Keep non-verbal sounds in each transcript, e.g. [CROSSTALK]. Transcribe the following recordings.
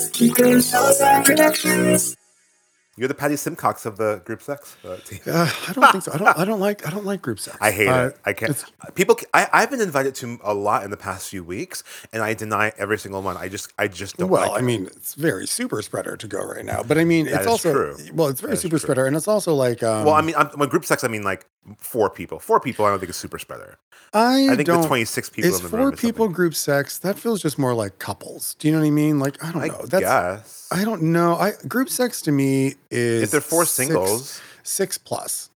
Just keep doing shows productions. You're the Patty Simcox of the group sex uh, team. Uh, I don't think so. I don't. I don't like. I don't like group sex. I hate Uh, it. I can't. People, I, I've been invited to a lot in the past few weeks, and I deny every single one. I just, I just don't. Well, like I it. mean, it's very super spreader to go right now, but I mean, That it's is also true. well, it's very super true. spreader, and it's also like, um, well, I mean, I'm, when group sex, I mean like four people. Four people, I don't think is super spreader. I, I think don't. the 26 people is in the four people something. group sex? That feels just more like couples. Do you know what I mean? Like I don't I know. That's guess. I don't know. I group sex to me is if they're four six- singles, six plus.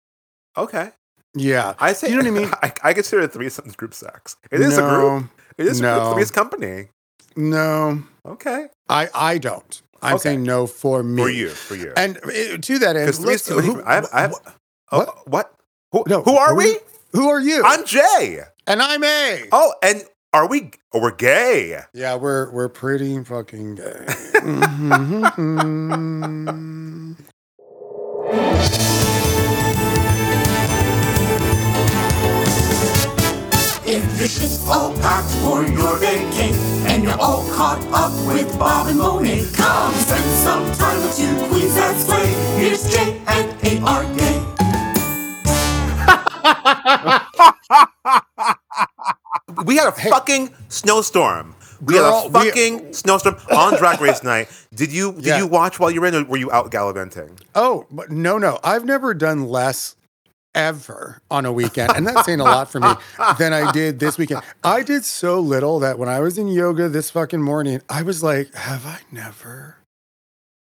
okay. Yeah, I say, you know what I [LAUGHS] mean? I, I consider threesomes group sex. It is a group. It is a no. group. Three's company. No, Okay. I I don't. I'm Okay. saying no for me. For you. For you. And uh, to that end, Because three's who- I have. I have wh- oh, what? What? Who, No, who are are we? we- Who are you? I'm Jay. and I'm A. Oh, and are we? Oh, we're gay. Yeah, we're we're pretty fucking gay. [LAUGHS] If your shit's all packed for your vacay and you're all caught up with Bob and Monet, come spend some time with two queens that sway. Here's J and A are gay. [LAUGHS] We had a fucking snowstorm. We Girl, had a we- fucking snowstorm on Drag Race [LAUGHS] night. Did you did Yeah. you watch while you were in, or were you out gallivanting? Oh, no, no. I've never done less ever on a weekend. And that's saying a lot for me than I did this weekend. I did so little that when I was in yoga this fucking morning, I was like, have I never,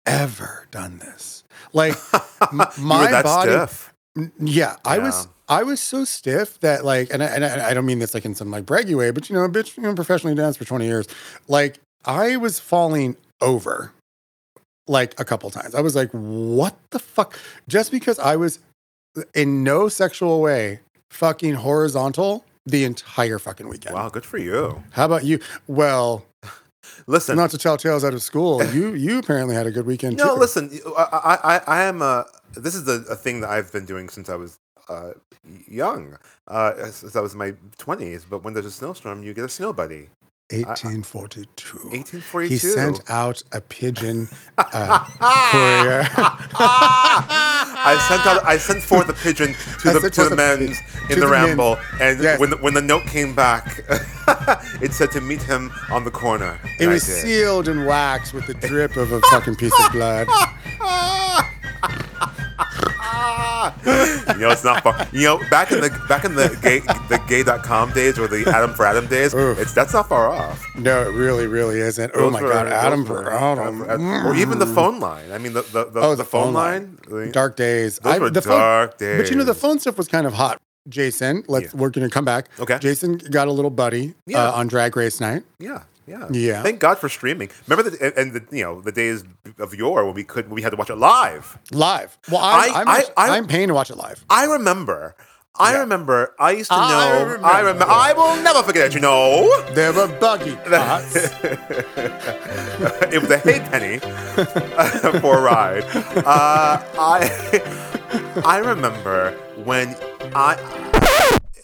ever done this? Like [LAUGHS] my body. stiff. Yeah, I Yeah. was I was so stiff that like, and I, and I, I don't mean this like in some like braggy way, but you know, a bitch, you know, professionally danced for twenty years. Like I was falling over, like a couple times. I was like, what the fuck? Just because I was in no sexual way fucking horizontal the entire fucking weekend. Wow, good for you. How about you? Well, Listen, not to tell tales out of school, you you apparently had a good weekend no, too. listen. I, I, I- I am a. This is a, a thing that I've been doing since I was uh, young, uh, since I was in my twenties. But when there's a snowstorm, you get a snow buddy. 1842. 1842. He sent out a pigeon [LAUGHS] uh, courier. I sent out. I sent forth a pigeon to I the to the a men's in the, the ramble, and Yes. when the, when the note came back, [LAUGHS] it said to meet him on the corner. It was sealed in wax with the drip of a fucking piece of blood. [LAUGHS] [LAUGHS] you know, it's not far. You know, back in the back in the gay the gay.com days or the Adam for Adam days, Oof. it's that's not far off. No, it really, really isn't. Oh my were- God, those Adam for Adam. or even the phone line. I mean, the the, the, Oh, the phone line. the- Dark days. Those were the phone- dark But you know, the phone stuff was kind of hot. Jason, let's Yeah. we're gonna come back. Okay. Jason got a little buddy Yeah. uh, on Drag Race night. Yeah, yeah, Yeah. Thank God for streaming. Remember the and the you know the days of yore when we could when we had to watch it live. Live. Well, I, I- I'm, I- I- I'm paying to watch it live. I remember. I Yeah. remember. I used to know. I I remember. remember. I will never forget it. You know, There were buggy pots. [LAUGHS] it was a hay penny [LAUGHS] for a ride. Uh, I I remember when I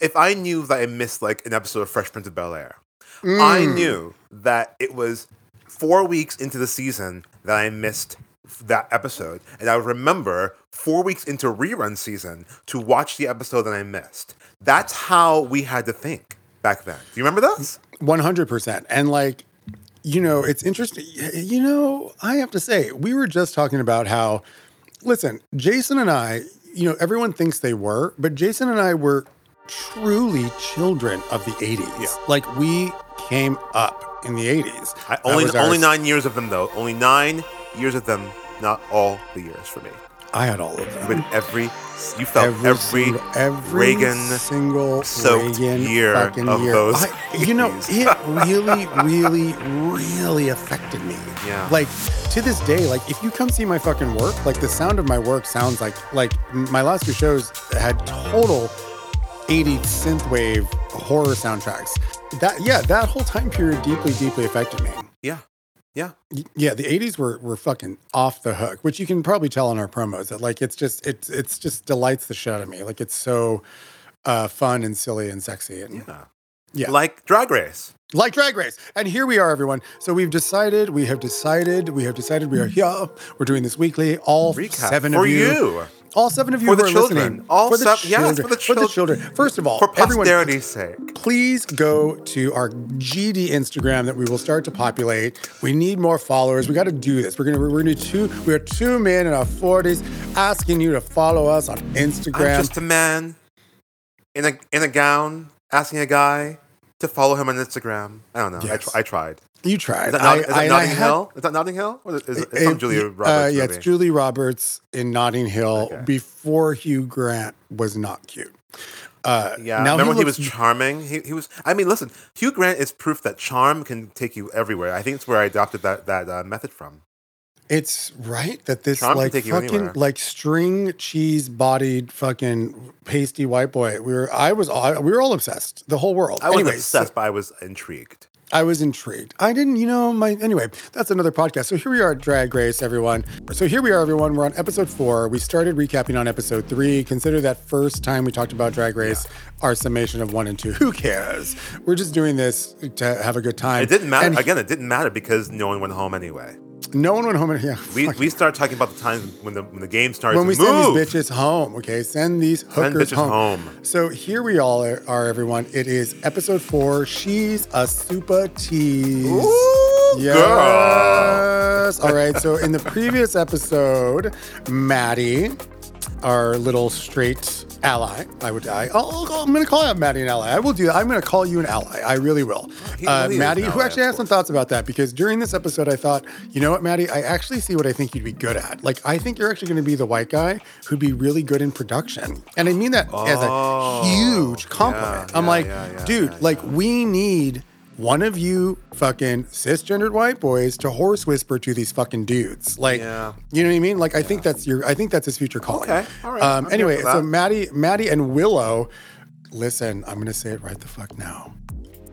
if I knew that I missed like an episode of Fresh Prince of Bel Air, I Mm. knew that it was four weeks into the season that I missed that episode, and I would remember four weeks into rerun season to watch the episode that I missed. That's how we had to think back then. Do you remember this? One hundred percent. And like, you know, it's interesting. You know, I have to say, we were just talking about how. Listen, Jason and I. You know, everyone thinks they were, but Jason and I were truly children of the '80s. Yeah. Like we came up in the '80s. I, only our- only nine years of them though. Only nine years of them. Not all the years for me. I had all of them. But every you felt every, single, every Reagan single soaked Reagan year of year. those I- you know, it [LAUGHS] really, really, really affected me. Yeah. Like to this day, like if you come see my fucking work, like the sound of my work sounds like like my last two shows had total 80s synthwave horror soundtracks. That yeah, that whole time period deeply, deeply affected me. yeah, yeah. Yeah, the '80s were were fucking off the hook, which you can probably tell in our promos. That like it's just it's it's just delights the shit out of me. Like it's so uh, fun and silly and sexy and Yeah. Yeah. Like Drag Race. like Drag Race. And here we are, everyone. So we've decided, we have decided, we have decided we are here. We're doing this weekly. All Recap seven for of you. you. All seven of you For who the are children. listening. All for the sev- yes, for the For the children. children. First of all, For everyone, posterity's sake. please go to our GD Instagram that we will start to populate. We need more followers. We got to do this. We're gonna we're gonna do two. We are two men in our forties asking you to follow us on I'm Instagram. just a man in a in a gown asking a guy to follow him on Instagram. I don't know. I, tr- I tried. You tried. Is that, I- Not- is I- that and I Notting had- Hill? Is that Notting Hill? Or is it, it's It- some Julia uh, Roberts yeah, movie? it's Julie Roberts in Notting Hill Okay. before Hugh Grant was not cute. Uh, Yeah, now remember when he looks- was charming? He, he was. I mean, listen, Hugh Grant is proof that charm can take you everywhere. I think it's where I adopted that that uh, method from. It's right that this can like take you fucking anywhere. like string cheese bodied fucking pasty white boy. We were I was all, we were all obsessed. The whole world. I was Anyways, obsessed, but I was intrigued. I was intrigued. I didn't, you know, my anyway, that's another podcast. So here we are at Drag Race, everyone. So here we are, everyone. We're on episode four. We started recapping on episode three. Consider that first time we talked about Drag Race, our summation of one and two. [LAUGHS] Who cares? We're just doing this to have a good time. It didn't matter. And Again, it didn't matter because no one went home anyway. No one went home and [LAUGHS] yeah. We, we started talking about the times when the when the game starts. when we move. send these bitches home, okay? Send these hookers bitches home. home. So here we all are, are, everyone. It is episode four. She's a super tease. Ooh, girl. Yes. All right. So in the previous episode, Maddie, our little straight ally, I would I, I'm going to call out Maddie an ally. I will do that. I'm going to call you an ally. I really will. Uh, really Maddie, who actually has some thoughts about that because during this episode, I thought, you know what, Maddie, I actually see what I think you'd be good at. Like, I think you're actually going to be the white guy who'd be really good in production. And I mean that as a Oh, huge compliment. yeah, I'm yeah, like, yeah, dude, like, we need one of you fucking cisgendered white boys to horse whisper to these fucking dudes. Like, Yeah. you know what I mean? Like, I think that's your, I think that's his future calling. Okay, all right, Um, anyway, so. Maddie, Maddie and Willow, listen, I'm going to say it right the fuck now.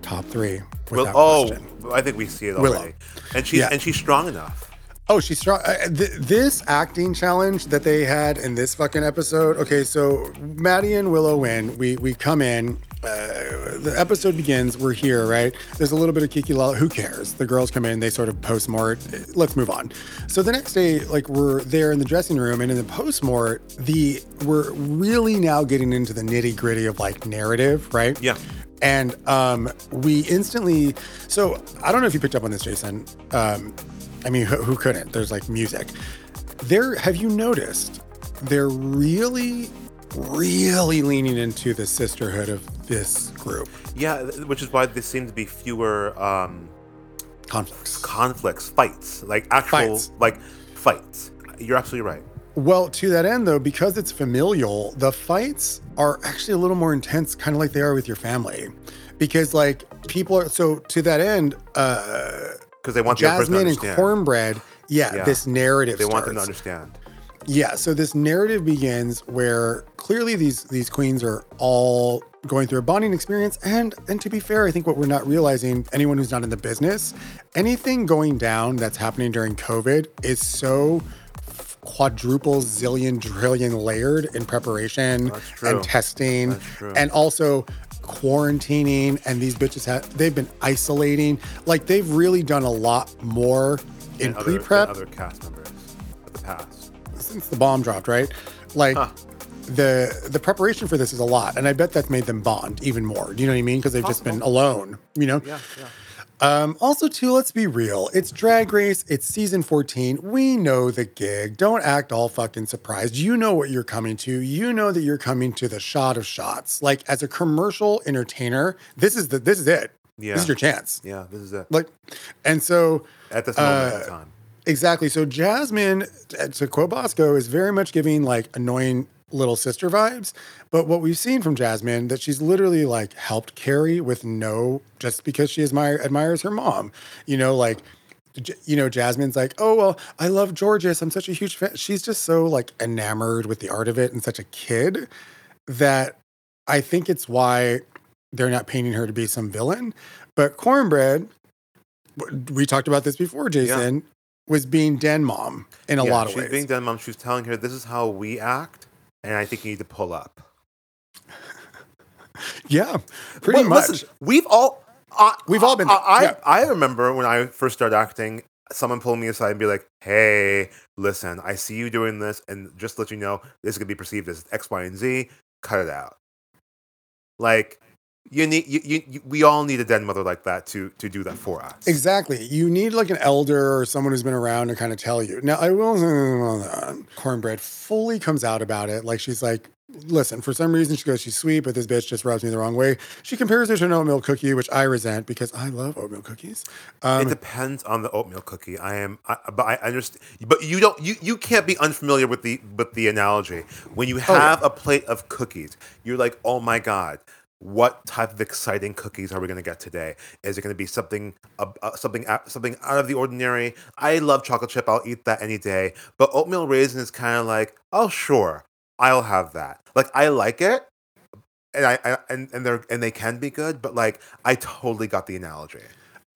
Top three. Without oh, question. I think we see it already. Willow. And she's Yeah. and she's strong enough. Oh, she's strong. Uh, th- this acting challenge that they had in this fucking episode. Okay, so Maddie and Willow win. We we come in. Uh, the episode begins. We're here, right? There's a little bit of Kiki Lala. Who cares? The girls come in. They sort of post mort. Let's move on. So the next day, like we're there in the dressing room, and in the post mort, the we're really now getting into the nitty gritty of like narrative, right? Yeah. And um, we instantly, so I don't know if you picked up on this, Jason. Um, I mean, who, who couldn't? There's like music. There, have you noticed? They're really, really leaning into the sisterhood of this group. Yeah, which is why there seem to be fewer um, Conflicts. conflicts, fights, like actual Fights. like fights. You're absolutely right. Well, to that end, though, because it's familial, the fights are actually a little more intense, kind of like they are with your family. Because, like, people are so to that end, uh, Because they want Jasmine and. Kornbread, yeah, Yeah. this narrative They want them to understand. Yeah, so this narrative begins where clearly these these queens are all going through a bonding experience. And and to be fair, I think what we're not realizing, anyone who's not in the business, anything going down that's happening during COVID is so quadruple zillion trillion layered in preparation and testing and also quarantining and these bitches have they've been isolating. Like they've really done a lot more in And other- pre-prep other cast members of the past. Since the bomb dropped, right? Like the the preparation for this is a lot, and I bet that's made them bond even more. Do you know what I mean? Because they've just been alone. You know. Yeah, yeah. Um, also, too, let's be real. It's Drag Race. It's season 14. We know the gig. Don't act all fucking surprised. You know what you're coming to. You know that you're coming to the shot of shots. Like as a commercial entertainer, this is the this is it. Yeah. This is your chance. Yeah, this is it. Like, and so At this moment uh, in time. Exactly. So Jasmine, to quote Bosco, is very much giving like annoying little sister vibes. But what we've seen from Jasmine, that she's literally like helped Kerri with no, just because she admire, admires her mom. You know, like, you know, Jasmine's like, oh, well, I love Jorgeous. I'm such a huge fan. She's just so like enamored with the art of it and such a kid that I think it's why they're not painting her to be some villain. But Kornbread, we talked about this before, Jason, was being den mom in a Yeah, lot of she's ways. being den mom. She was telling her, "This is how we act, and I think you need to pull up." [LAUGHS] yeah, pretty Well, much. Listen, we've all I, We've all been there. I, I, Yeah. I remember when I first started acting, someone pulled me aside and be like, "Hey, listen, I see you doing this, and just to let you know, this is gonna be perceived as X, Y, and Z. Cut it out." Like, you need, you, you, you we all need a dead mother like that to to do that for us. Exactly. You need like an elder or someone who's been around to kind of tell you. Now, I will Kornbread fully comes out about it. Like she's like, listen, for some reason she goes, she's sweet, but this bitch just rubs me the wrong way. She compares her to an oatmeal cookie, which I resent because I love oatmeal cookies. Um, it depends on the oatmeal cookie. I am, I, but I understand. But you don't, you, you can't be unfamiliar with the with the analogy. When you Oh, yeah. have a plate of cookies, you're like, oh my god, what type of exciting cookies are we going to get today? Is it going to be something, uh, uh, something, out- something out of the ordinary? I love chocolate chip. I'll eat that any day. But oatmeal raisin is kind of like, oh sure, I'll have that. Like I like it. And I, I and and they're and they can be good, but like I totally got the analogy.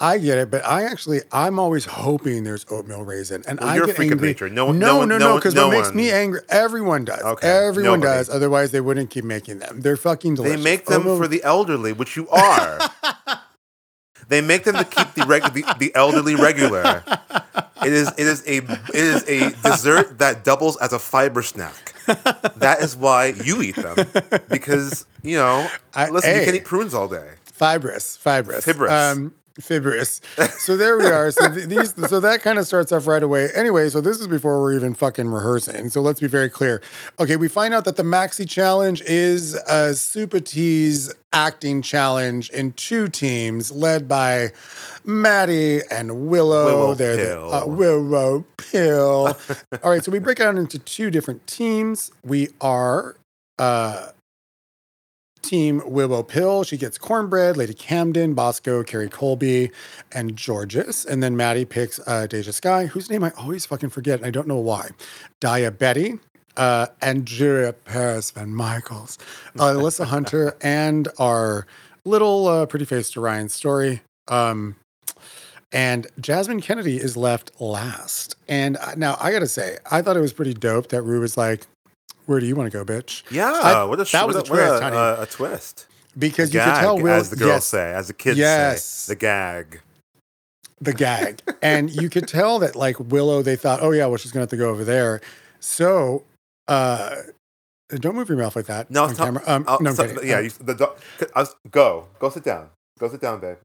I get it, but I actually, I'm always hoping there's oatmeal raisin, and Well, I you're a get freak of nature. No one- no no, no, no no, because no what makes me angry, everyone does. Okay, everyone nobody. does. Otherwise, they wouldn't keep making them. They're fucking delicious. They make them Oatmeal- for the elderly, which you are. [LAUGHS] they make them to keep the, reg- the the elderly regular. It is it is a it is a dessert that doubles as a fiber snack. That is why you eat them because you know. I- listen, you can eat prunes all day. Fibrous, fibrous, Fibrous. um, fibrous. So there we are. So th- these, so that kind of starts off right away. Anyway, so this is before we're even fucking rehearsing. So let's be very clear. Okay, we find out that the maxi challenge is a Super Tease acting challenge in two teams, led by Maddie and Willow. Willow They're the- Pill. uh, Willow Pill. [LAUGHS] All right, so we break out into two different teams. We are. Uh, Team Willow Pill. She gets Kornbread, Lady Camden, Bosco, Kerri Colby, and Jorgeous. And then Maddie picks uh, DeJa Skye, whose name I always fucking forget, and I don't know why. Daya Betty, uh, Andrea Paris Van Michaels, uh, [LAUGHS] Alyssa Hunter, and our little uh, pretty face Orion Story. Um, and Jasmine Kennedy is left last. And uh, now I gotta say, I thought it was pretty dope that Rue was like, "Where do you want to go, bitch?" Yeah, I- what a that was what a twist, what a, a, a twist. Because Gag, you could tell Will, as the girls yes, say, as the kids Yes. say, the gag. the gag. and you could tell that like Willow, they thought, oh yeah, well she's gonna have to go over there. So uh don't move your mouth like that. No, on camera. Um, no, I'm so- yeah, Um, you, the dog. Was, go, go, sit down, go sit down, babe.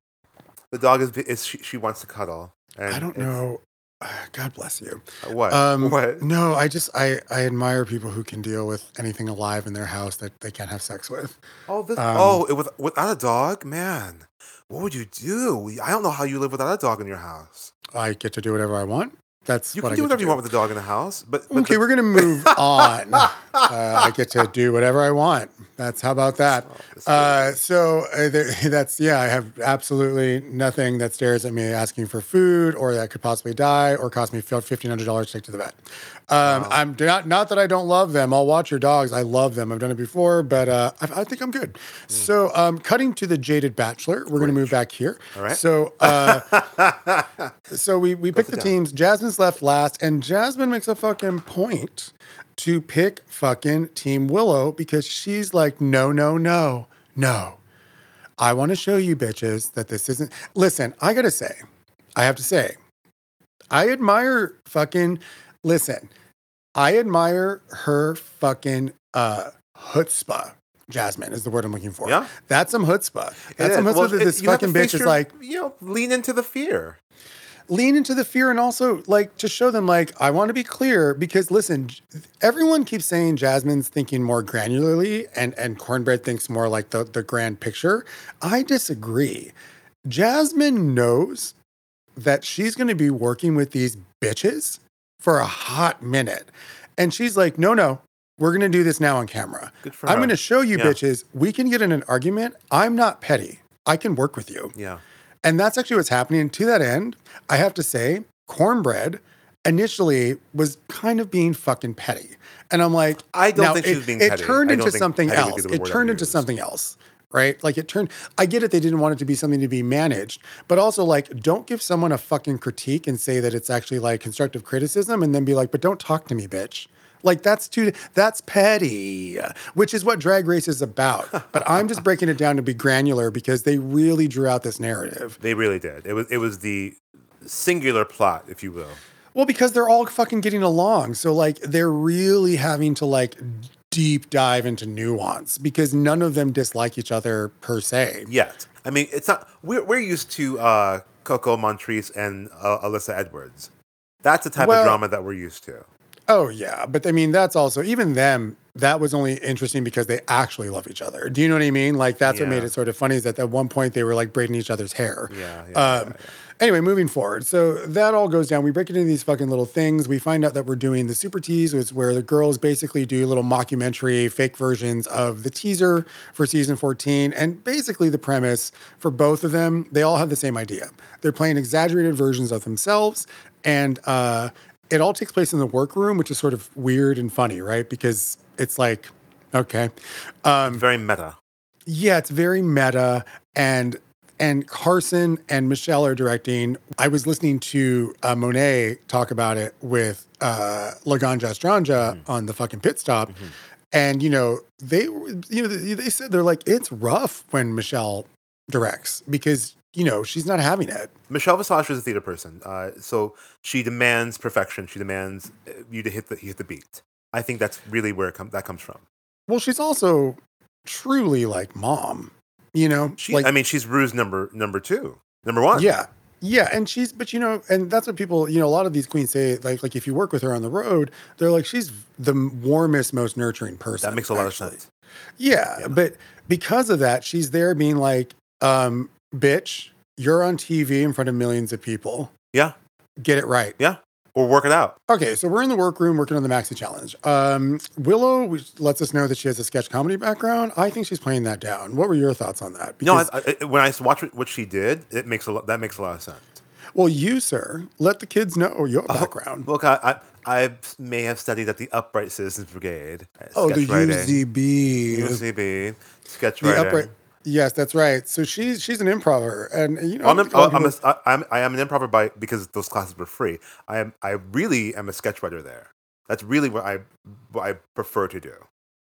The dog is, is she, she wants to cuddle. And I don't know. [SIGHS] God bless you. what. Um, what? No, I just I I admire people who can deal with anything alive in their house that they can't have sex with. Oh, this, um, oh, it, with, without a dog, man. What would you do? I don't know how you live without a dog in your house. I get to do whatever I want. That's You what can I do whatever you want with a dog in the house, but, but Okay, the- we're gonna move [LAUGHS] on. Uh, I get to do whatever I want. That's how about that. Uh, so uh, there, [LAUGHS] that's yeah. I have absolutely nothing that stares at me asking for food or that could possibly die or cost me fifteen hundred dollars to take to the vet. Um, I'm not not that I don't love them. I'll watch your dogs. I love them. I've done it before, but uh, I, I think I'm good. Hmm. So um, cutting to the jaded bachelor, we're gonna move back here. All right. So. Uh, [LAUGHS] so we, we pick the down. teams. Jasmine's left last, and Jasmine makes a fucking point to pick fucking Team Willow because she's like, no, no, no, no. I want to show you bitches that this isn't. Listen, I gotta say, I have to say, I admire fucking. Listen, I admire her fucking uh chutzpah. Jasmine is the word I'm looking for. Yeah. that's some chutzpah. It That's some chutzpah Well, that this to fucking bitch is like, you know, lean into the fear. lean into the fear and also like to show them like I want to be clear because listen, everyone keeps saying Jasmine's thinking more granularly and and Kornbread thinks more like the the grand picture. I disagree. Jasmine knows that she's going to be working with these bitches for a hot minute. And she's like, "No, no. We're going to do this now on camera. Good for I'm going to show you Yeah. bitches we can get in an argument. I'm not petty. I can work with you." Yeah. And that's actually what's happening. To that end, I have to say, Kornbread initially was kind of being fucking petty. And I'm like, I don't think she it, was being petty. it petty. turned I don't into something petty would be else. It turned into something else. Right? Like it turned, I get it. They didn't want it to be something to be managed, but also like, don't give someone a fucking critique and say that it's actually like constructive criticism and then be like, but don't talk to me, bitch. Like that's too that's petty, which is what Drag Race is about. [LAUGHS] but I'm just breaking it down to be granular because they really drew out this narrative. They really did. It was it was the singular plot, if you will. Well, because they're all fucking getting along. So like they're really having to like deep dive into nuance because none of them dislike each other per se. Yet, I mean, it's not. We're we're used to uh, Coco Montrese and uh, Alyssa Edwards. That's the type Well- of drama that we're used to. Oh yeah, but I mean that's also even them. That was only interesting because they actually love each other. Do you know what I mean? Like that's what made it sort of funny is that at one point they were like braiding each other's hair. Yeah, yeah, Um, yeah, Anyway, moving forward. So that all goes down. We break it into these fucking little things. We find out that we're doing the super tease, which is where the girls basically do little mockumentary fake versions of the teaser for season 14. And basically the premise for both of them, they all have the same idea. They're playing exaggerated versions of themselves. And uh, it all takes place in the workroom, which is sort of weird and funny, right? Because it's like, okay. Very meta. Yeah, it's very meta and and Carson and Michelle are directing. I was listening to uh, Monet talk about it with uh, Laganja Estranja on the fucking pit stop, and you know they you know they said they're like it's rough when Michelle directs because you know she's not having it. Michelle Visage is a theater person, uh, so she demands perfection. She demands uh, you to hit the hit the beat. I think that's really where it com- that comes from. Well, she's also truly like mom, you know. She, like I mean, she's Rue's number number two, number one. Yeah. Yeah, and she's, but you know, and that's what people, you know, a lot of these queens say, like, like if you work with her on the road, they're like, she's the warmest, most nurturing person. that makes a lot actually. of sense. Yeah, but because of that, she's there being like, um, bitch, you're on TV in front of millions of people. Yeah, Get it right. yeah, or work it out. Okay, so we're in the workroom working on the Maxi Challenge. Um, Willow lets us know that she has a sketch comedy background. I think she's playing that down. What were your thoughts on that? No, I, I, when I watch what she did, it makes a lot. That makes a lot of sense. well, you, sir, let the kids know your background. Look, I, I, I may have studied at the Upright Citizens Brigade. Oh, the writing. UZB. UCB, sketch The writing. upright. Yes, that's right. So she's she's an improver, and you know, I'm, I an, think a lot of I'm, a, I'm, I am an improver by because those classes were free. I am I really am a sketch writer there. That's really what I what I prefer to do.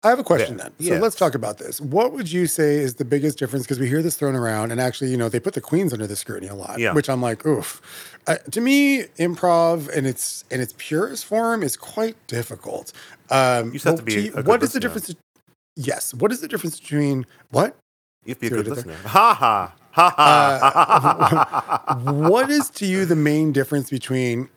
I have a question Yeah. then. So let's talk about this. What would you say is the biggest difference? Because we hear this thrown around, and actually, you know, they put the queens under the scrutiny a lot, Yeah. which I'm like, oof. Uh, to me, improv in its in its purest form is quite difficult. Um, You have to be you- a good what is the difference? Yes. What is the difference between what? You have to be a good I did there? listener. Ha ha ha ha. Uh, [LAUGHS] what is to you the main difference between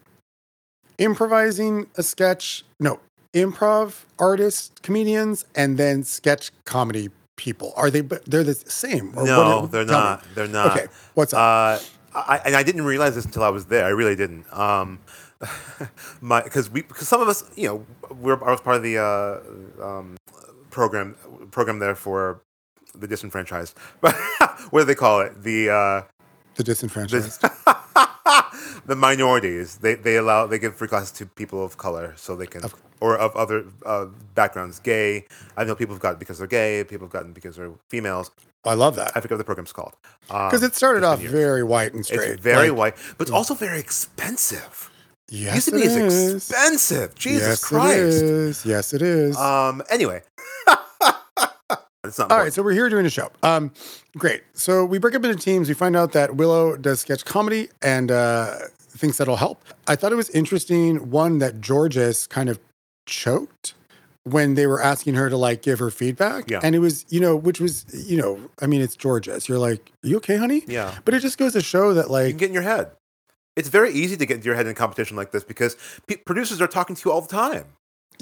improvising a sketch? No, improv artists, comedians, and then sketch comedy people. Are they? They're the same? or no, what- they're tell me. not. They're not. Okay, what's up? Uh, I, and I didn't realize this until I was there. I really didn't. Um, [LAUGHS] my because we because some of us, you know, we're I was part of the uh, um, program program there for the disenfranchised. But [LAUGHS] what do they call it? The uh, the disenfranchised. [LAUGHS] the minorities. They they allow they give free classes to people of color so they can or of other uh, backgrounds. Gay. I know people have gotten because they're gay. People have gotten because they're females. I love that I forget what the program's called. because it started off years. very white and straight. It's very Like, white, but it's also very expensive. Yes, it is is. expensive. Jesus yes, Christ. it is. Yes, it is. Um. Anyway, [LAUGHS] not. All right, so we're here doing a show. Um, great. So we break up into teams. We find out that Willow does sketch comedy and uh, thinks that'll help. I thought it was interesting. One that Jorgeous kind of choked when they were asking her to like give her feedback. Yeah. And it was, you know, which was, you know, I mean, it's Jorgeous. You're like, you okay, honey? Yeah. But it just goes to show that like. you can get in your head. It's very easy to get into your head in a competition like this because pe- producers are talking to you all the time.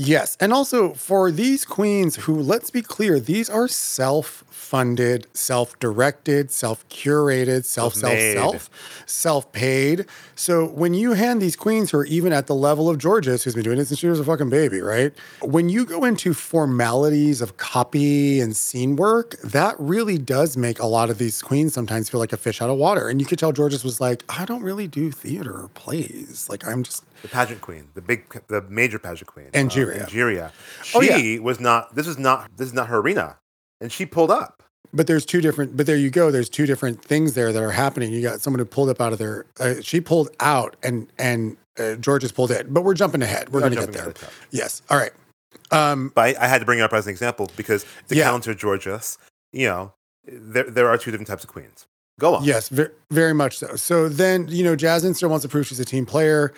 Yes. And also for these queens who, let's be clear, these are self funded, self directed, self curated, self, self, self, self paid. So when you hand these queens who are even at the level of Jorgeous, who's been doing it since she was a fucking baby, right? When you go into formalities of copy and scene work, that really does make a lot of these queens sometimes feel like a fish out of water. And you could tell Jorgeous was like, I don't really do theater or plays. Like, I'm just. The pageant queen, the big, the major pageant queen, uh, Angeria. Angeria. She Oh, yeah. was not. This is not. This is not her arena, and she pulled up. But there's two different. But there you go. There's two different things there that are happening. You got someone who pulled up out of their. Uh, she pulled out, and and uh, Jorgeous pulled in. But we're jumping ahead. We're We are going to get there. ahead, Yes. All right. Um, But I, I had to bring it up as an example because to Yeah. counter Jorgeous, you know, there there are two different types of queens. Go on. Yes, very, very much so. So then, you know, Jasmine still wants to prove she's a team player.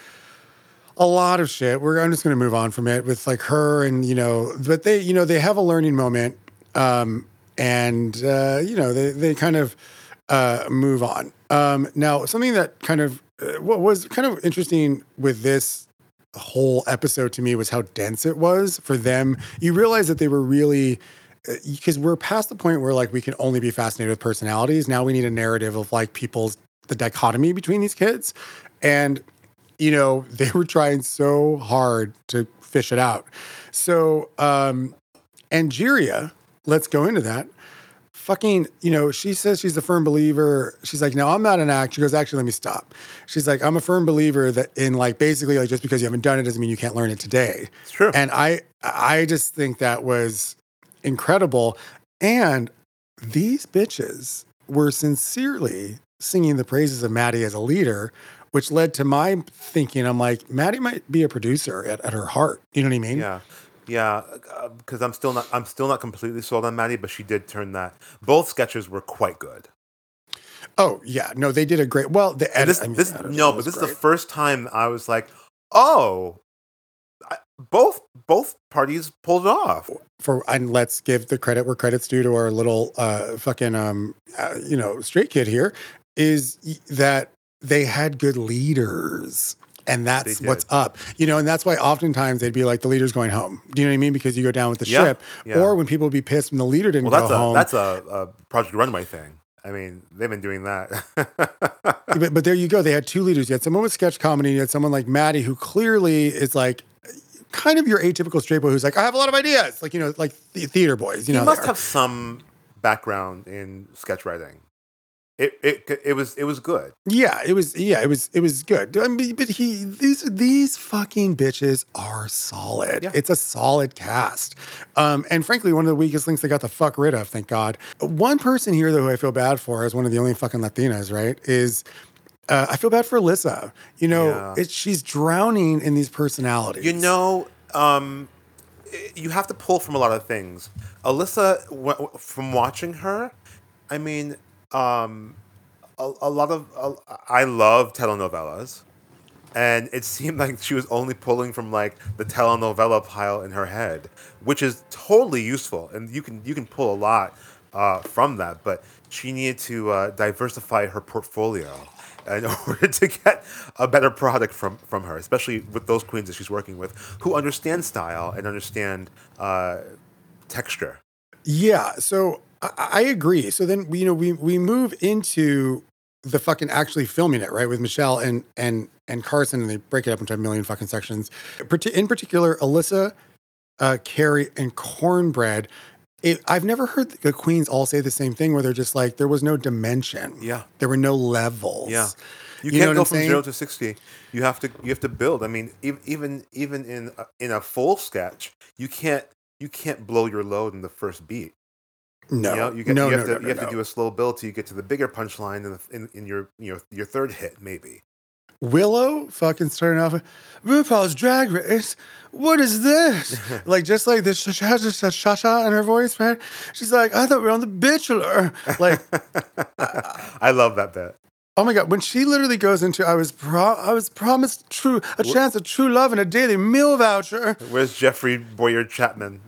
A lot of shit. We're I'm just going to move on from it with like her and you know, but they you know they have a learning moment, um, and uh, you know they they kind of uh, move on. Um, now something that kind of uh, what was kind of interesting with this whole episode to me was how dense it was for them. You realize that they were really because we're past the point where like we can only be fascinated with personalities. Now we need a narrative of like people's the dichotomy between these kids, and you know [LAUGHS] they were trying so hard to fish it out. So um, Angeria, let's go into that. Fucking, you know, she says she's a firm believer. She's like, no, I'm not an act. She goes, actually, let me stop. She's like, I'm a firm believer that in like basically like just because you haven't done it doesn't mean you can't learn it today. It's true. And I I just think that was incredible. And these bitches were sincerely singing the praises of Maddie as a leader, which led to my thinking, I'm like, Maddie might be a producer at, at her heart. You know what I mean? Yeah, yeah. Because I'm still not I'm still not completely sold on Maddie, but she did turn that. Both sketches were quite good. Oh, yeah. No, they did a great well, the edit, this I mean, this no, but this is the first time I was like, oh, I, both both parties pulled it off. for and let's give the credit where credit's due to our little uh fucking um uh, you know straight kid here is that they had good leaders and that's what's up you know and that's why oftentimes they'd be like the leader's going home do you know what i mean because you go down with the Yeah, ship yeah. or when people would be pissed when the leader didn't Well, go that's a home that's a, a Project Runway thing. I mean, they've been doing that. [LAUGHS] but, but there you go. They had two leaders. You had someone with sketch comedy. You had someone like Maddie, who clearly is like kind of your atypical straight boy who's like, I have a lot of ideas. Like, you know, like the theater boys, you he know. must they are. have some background in sketch writing. It it it was it was good. Yeah, it was. Yeah, it was. It was good. I mean, but he these these fucking bitches are solid. Yeah. It's a solid cast. Um, and frankly, one of the weakest links they got the fuck rid of. Thank God. One person here though who I feel bad for is one of the only fucking Latinas. Right? Is uh, I feel bad for Alyssa. You know, Yeah. it's she's drowning in these personalities. You know, um, you have to pull from a lot of things. Alyssa, w- from watching her, I mean, um, a, a lot of I love telenovelas, and it [LAUGHS] seemed like she was only pulling from like the telenovela pile in her head, which is totally useful, and you can you can pull a lot uh, from that. But she needed to uh, diversify her portfolio in [LAUGHS] order to get a better product from from her, especially with those queens that she's working with, who understand style and understand uh, texture. Yeah, so I, I agree. So then you know, we we move into the fucking actually filming it, right, with Michelle and and and Carson, and they break it up into a million fucking sections. In particular, Alyssa, uh, Kerri, and Kornbread. It, I've never heard the queens all say the same thing, where they're just like, there was no dimension. Yeah. there were no levels. Yeah, you, You can't go I'm from saying? zero to sixty. You have to you have to build. I mean, ev- even even in a, in a full sketch, you can't you can't blow your load in the first beat. No, You know, you, get, no, you no, have to no, no, you have no. to do a slow build till you get to the bigger punchline in, the, in in your you know your third hit maybe. Willow fucking starting off RuPaul's Drag Race. What is this? [LAUGHS] like just like this, she has just a shasha in her voice, man. She's like, I thought we were on The Bachelor. Like, [LAUGHS] I love that bit. oh my god, when she literally goes into, I was pro- I was promised true a chance of true love and a daily meal voucher. Where's Jeffrey Bowyer-Chapman?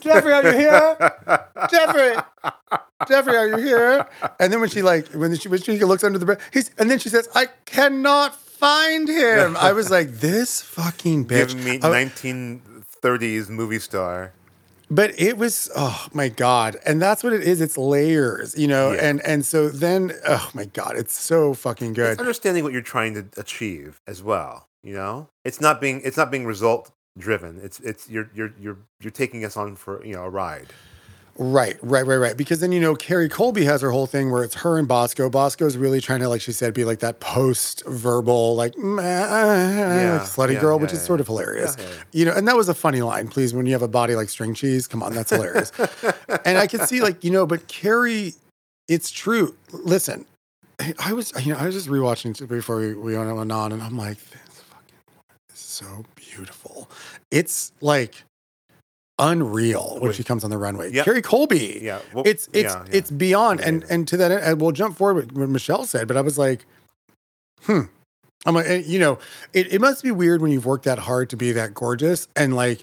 Jeffrey, are you here? Jeffrey, Jeffrey, are you here? And then when she like when she when she looks under the bed, he's and then she says, I cannot find him. I was like, this fucking bitch. Give me 1930s movie star. but it was oh my god and that's what it is it's layers you know Yeah. and and so then oh my god it's so fucking good It's understanding what you're trying to achieve as well. You know, it's not being it's not being result driven. It's it's you're you're you're you're taking us on for you know a ride. right right right right. Because then you know Kerri Colby has her whole thing where it's her and bosco. Bosco's really trying to like she said be like that post verbal like Yeah, slutty yeah, girl yeah, which is sort of hilarious. You know and that was a funny line please when you have a body like string cheese. Come on that's hilarious. And i can see like you know but carrie it's true. Listen i was you know i was just rewatching before we, we went on and i'm like this fucking woman is so beautiful it's like unreal when she comes on the runway. Yep. Kerri Colby. Yeah, well, it's it's yeah, yeah. it's beyond. And and to that end, and we'll jump forward with what Michelle said, but I was like, hmm. I'm like, eh, you know, it, it must be weird when you've worked that hard to be that gorgeous and like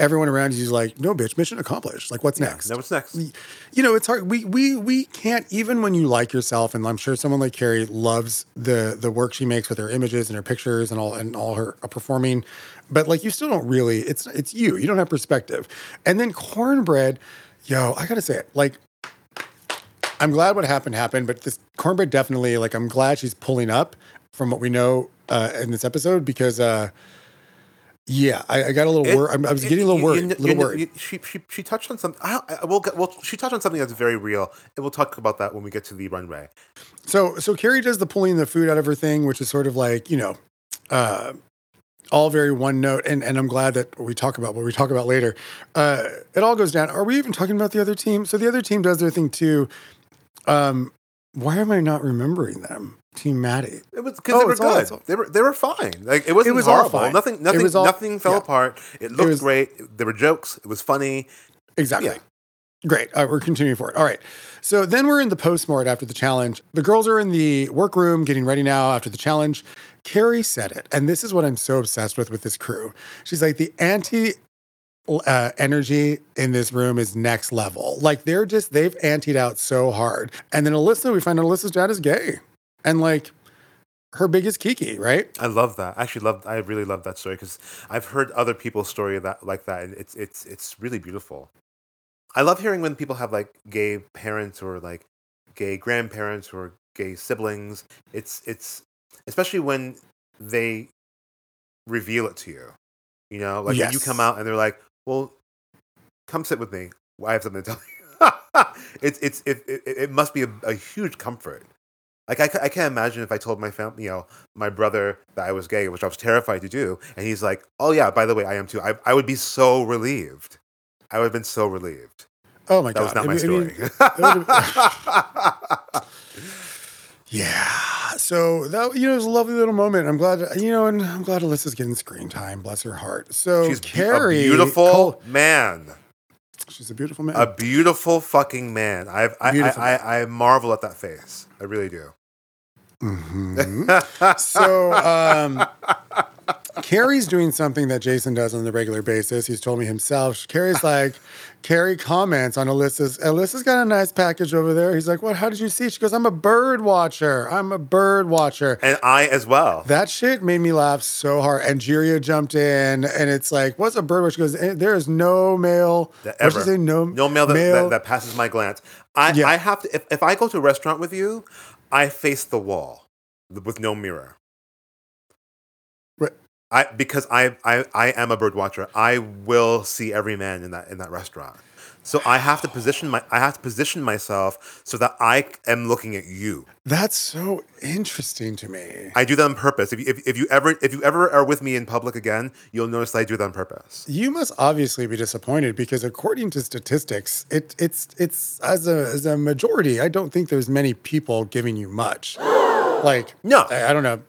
everyone around you is like, no, bitch, mission accomplished. Like, what's next? Now what's next? you know, it's hard. We we we can't even when you like yourself, and I'm sure someone like Kerri loves the the work she makes with her images and her pictures and all and all her uh, performing, but like you still don't really. It's it's you. You don't have perspective. And then Kornbread, yo, I gotta say it. Like, I'm glad what happened happened, but this Kornbread definitely like I'm glad she's pulling up from what we know uh, in this episode because. uh yeah, I, I got a little It- worried. I was it- getting a little worried. you- little you- worried. you- she, she, she touched on something. I, I, we'll, get, well, she touched on something that's very real, and we'll talk about that when we get to the runway. So so Kerri does the pulling the food out of her thing, which is sort of like, you know, uh all very one note, and, and I'm glad that we talk about what we talk about later. Uh, it all goes down. Are we even talking about the other team? So the other team does their thing too. Um, why am I not remembering them? Team Maddie. It was because Oh, they were good. all- they were they were fine. Like it wasn't was all horrible. Nothing nothing all- nothing fell yeah. apart. It looked was- great. There were jokes. It was funny. Exactly. Yeah. Great. Right, we're continuing for it. All right. So then we're in the postmort after the challenge. The girls are in the workroom getting ready now after the challenge. Kerri said it, and this is what I'm so obsessed with with this crew. She's like the anti uh, energy in this room is next level. Like they're just they've antied out so hard. And then Alyssa, we find out Alyssa's dad is gay, and like her biggest Kiki, right? I love that. I actually love. I really love that story because I've heard other people's story that like that, and it's it's it's really beautiful. I love hearing when people have like gay parents or like gay grandparents or gay siblings. It's it's especially when they reveal it to you. You know, like when you come out and they're like, "Well, come sit with me. I have something to tell you." [LAUGHS] it's it's it, it, it must be a, a huge comfort. Like I, I can't imagine if I told my family, you know, my brother that I was gay, which I was terrified to do, and he's like, "Oh yeah, by the way, I am too." I, I would be so relieved. I would have been so relieved. Oh my god. That was not my I mean- story. [LAUGHS] Yeah. So that you know, it was a lovely little moment. I'm glad you know, and I'm glad Alyssa's getting screen time. Bless her heart. So She's Kerri, a beautiful man, she's a beautiful man. a beautiful fucking man. I've, I, Beautiful I, I, I marvel at that face. I really do. Mhm. so um, Kerri's doing something that Jason does on the regular basis. He's told me himself. Kerri's like, Kerri comments on Alyssa's. Alyssa's got a nice package over there. He's like, What? How did you see? She goes, I'm a bird watcher. I'm a bird watcher. and I as well. That shit made me laugh so hard. And Jiria jumped in, and it's like, "What's a bird watcher?" She goes, "Eh, "There is no male." that ever. say? No, no male that, that, that passes my glance. I, Yeah. I have to if, if I go to a restaurant with you, I face the wall with no mirror. Right. I because I, I I am a bird watcher. I will see every man in that in that restaurant. So I have to position my I have to position myself so that I am looking at you. That's so interesting to me. I do that on purpose. If you, if, if you ever if you ever are with me in public again, you'll notice I do that on purpose. You must obviously be disappointed because, according to statistics, it, it's it's as a as a majority. I don't think there's many people giving you much. [GASPS] Like No. I, I don't know.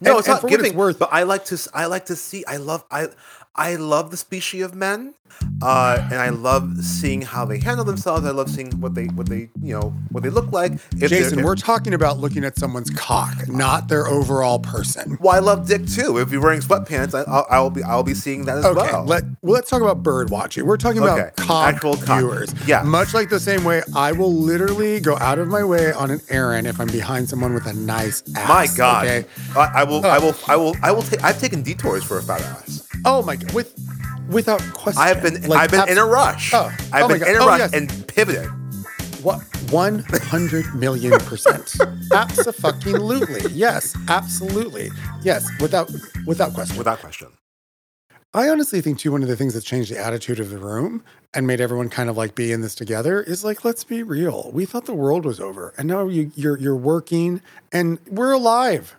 No, And- it's not giving. it's worth. but I like to. I like to see. I love. I. I love the species of men, uh, and I love seeing how they handle themselves. I love seeing what they, what they, you know, what they look like. If Jason, if- we're talking about looking at someone's cock, not their overall person. well, I love dick too. If you're wearing sweatpants, I, I'll, I'll be, I'll be seeing that as Okay, well. let well, let's talk about bird watching. We're talking Okay, about cock actual cock. viewers. Yeah. much like the same way I will literally go out of my way on an errand if I'm behind someone with a nice ass. My God, Okay. I, I will, I will, I will, I will take. I've taken detours for a fat ass. Oh my God, with without question. I have been, Like, I've been abs- in a rush. Oh, I've oh been in a Oh, rush yes. and pivoted. What? 100 million percent. [LAUGHS] Absolutely. Yes. Absolutely. Yes. Without without question. Without question. I honestly think too one of the things that's changed the attitude of the room and made everyone kind of like be in this together is like let's be real. We thought the world was over, and now you, you're you're working, and we're alive.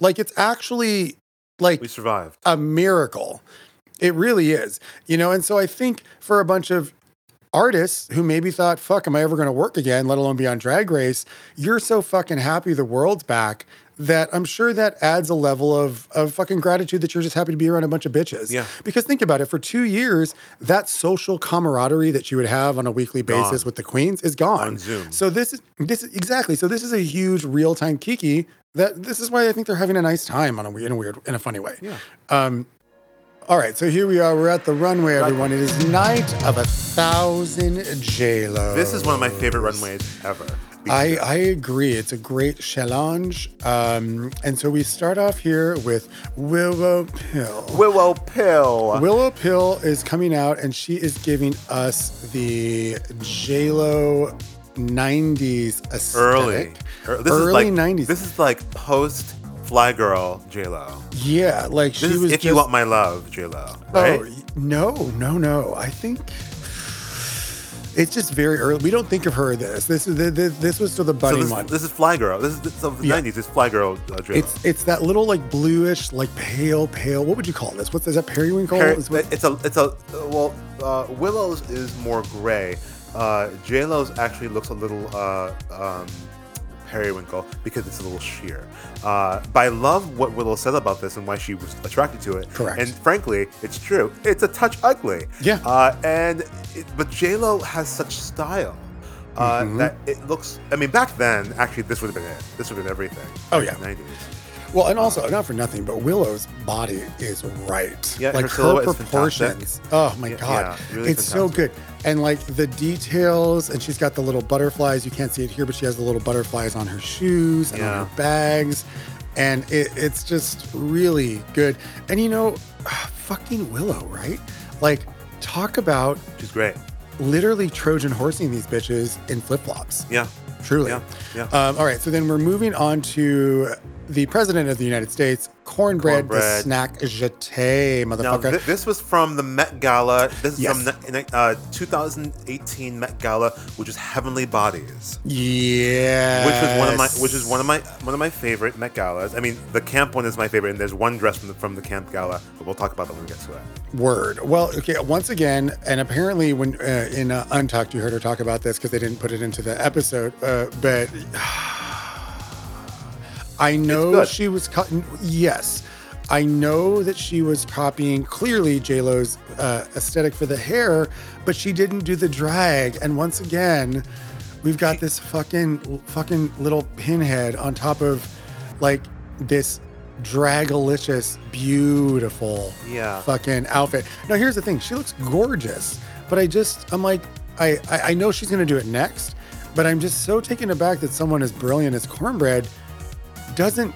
Like it's actually like We survived. a miracle. It really is. You know, and so I think for a bunch of artists who maybe thought, fuck, am I ever going to work again, let alone be on Drag Race? You're so fucking happy the world's back that I'm sure that adds a level of of fucking gratitude that you're just happy to be around a bunch of bitches. Yeah. Because think about it, for two years, that social camaraderie that you would have on a weekly basis Gone. with the queens is gone. On Zoom. So this is this is exactly. So this is a huge real time kiki. That this is why I think they're having a nice time on a weird, in a weird, in a funny way. Yeah. Um, all right, so here we are. We're at the runway, everyone. It is night of a thousand J Lo. This is one of my favorite runways ever. I, I agree. It's a great challenge. Um, and so we start off here with Willow Pill. Willow Pill. Willow Pill is coming out and she is giving us the JLo 90s aesthetic. early. Er- This Early is like 90s. This is like post Fly Girl J Lo. yeah, like This she was If just, You Want My Love J Lo. Right? Oh, no, no, no. I think it's just very early. We don't think of her this. This is this, this was still the so budding this, one. this is Fly Girl. This is this, of the Yeah. 90s. It's Fly Girl uh, J Lo. It's it's that little like bluish, like pale, pale. What would you call this? What's is that periwinkle? What- it's a it's a well uh, Willow's is more gray. Uh, J Lo's actually looks a little uh, um, periwinkle because it's a little sheer. Uh, but I love what Willow said about this and why she was attracted to it. Correct. And frankly, it's true. It's a touch ugly. Yeah. Uh, and it, but J Lo has such style. Uh, Mm-hmm. That it looks. I mean, back then, actually, this would have been it. This would have been everything. Oh, yeah. 90s. Well, and also not for nothing, but Willow's body is right. Yeah, her like her, is proportions. Oh my Yeah, god, yeah, really it's so good. And like the details, and she's got the little butterflies. You can't see it here, but she has the little butterflies on her shoes and on her bags, and it, it's just really good. And you know, fucking Willow, right? Like, talk about She's great. literally Trojan horsing these bitches in flip flops. Yeah. Truly. Yeah, yeah. Um, all right, so then we're moving on to the president of the United States, Kornbread, the snack jete, Now, motherfucker. thi- this was from the Met Gala. This is Yes. from the uh, 2018 Met Gala, which is Heavenly Bodies, yeah. which was one of my, which is one of my, one of my favorite Met Galas. I mean, the camp one is my favorite, and there's one dress from the, from the camp gala, but we'll talk about that when we get to it. Word. Well, okay. Once again, and apparently, when uh, in uh, Untucked, you heard her talk about this because they didn't put it into the episode. Uh, but [SIGHS] I know she was cutting. Yes, I know that she was copying clearly J Lo's uh, aesthetic for the hair, but she didn't do the drag. And once again, we've got this fucking fucking little pinhead on top of like this dragalicious, beautiful Yeah. fucking outfit. Now here's the thing, she looks gorgeous, but I just I'm like I I, I know she's gonna do it next, but I'm just so taken aback that someone as brilliant as Kornbread doesn't.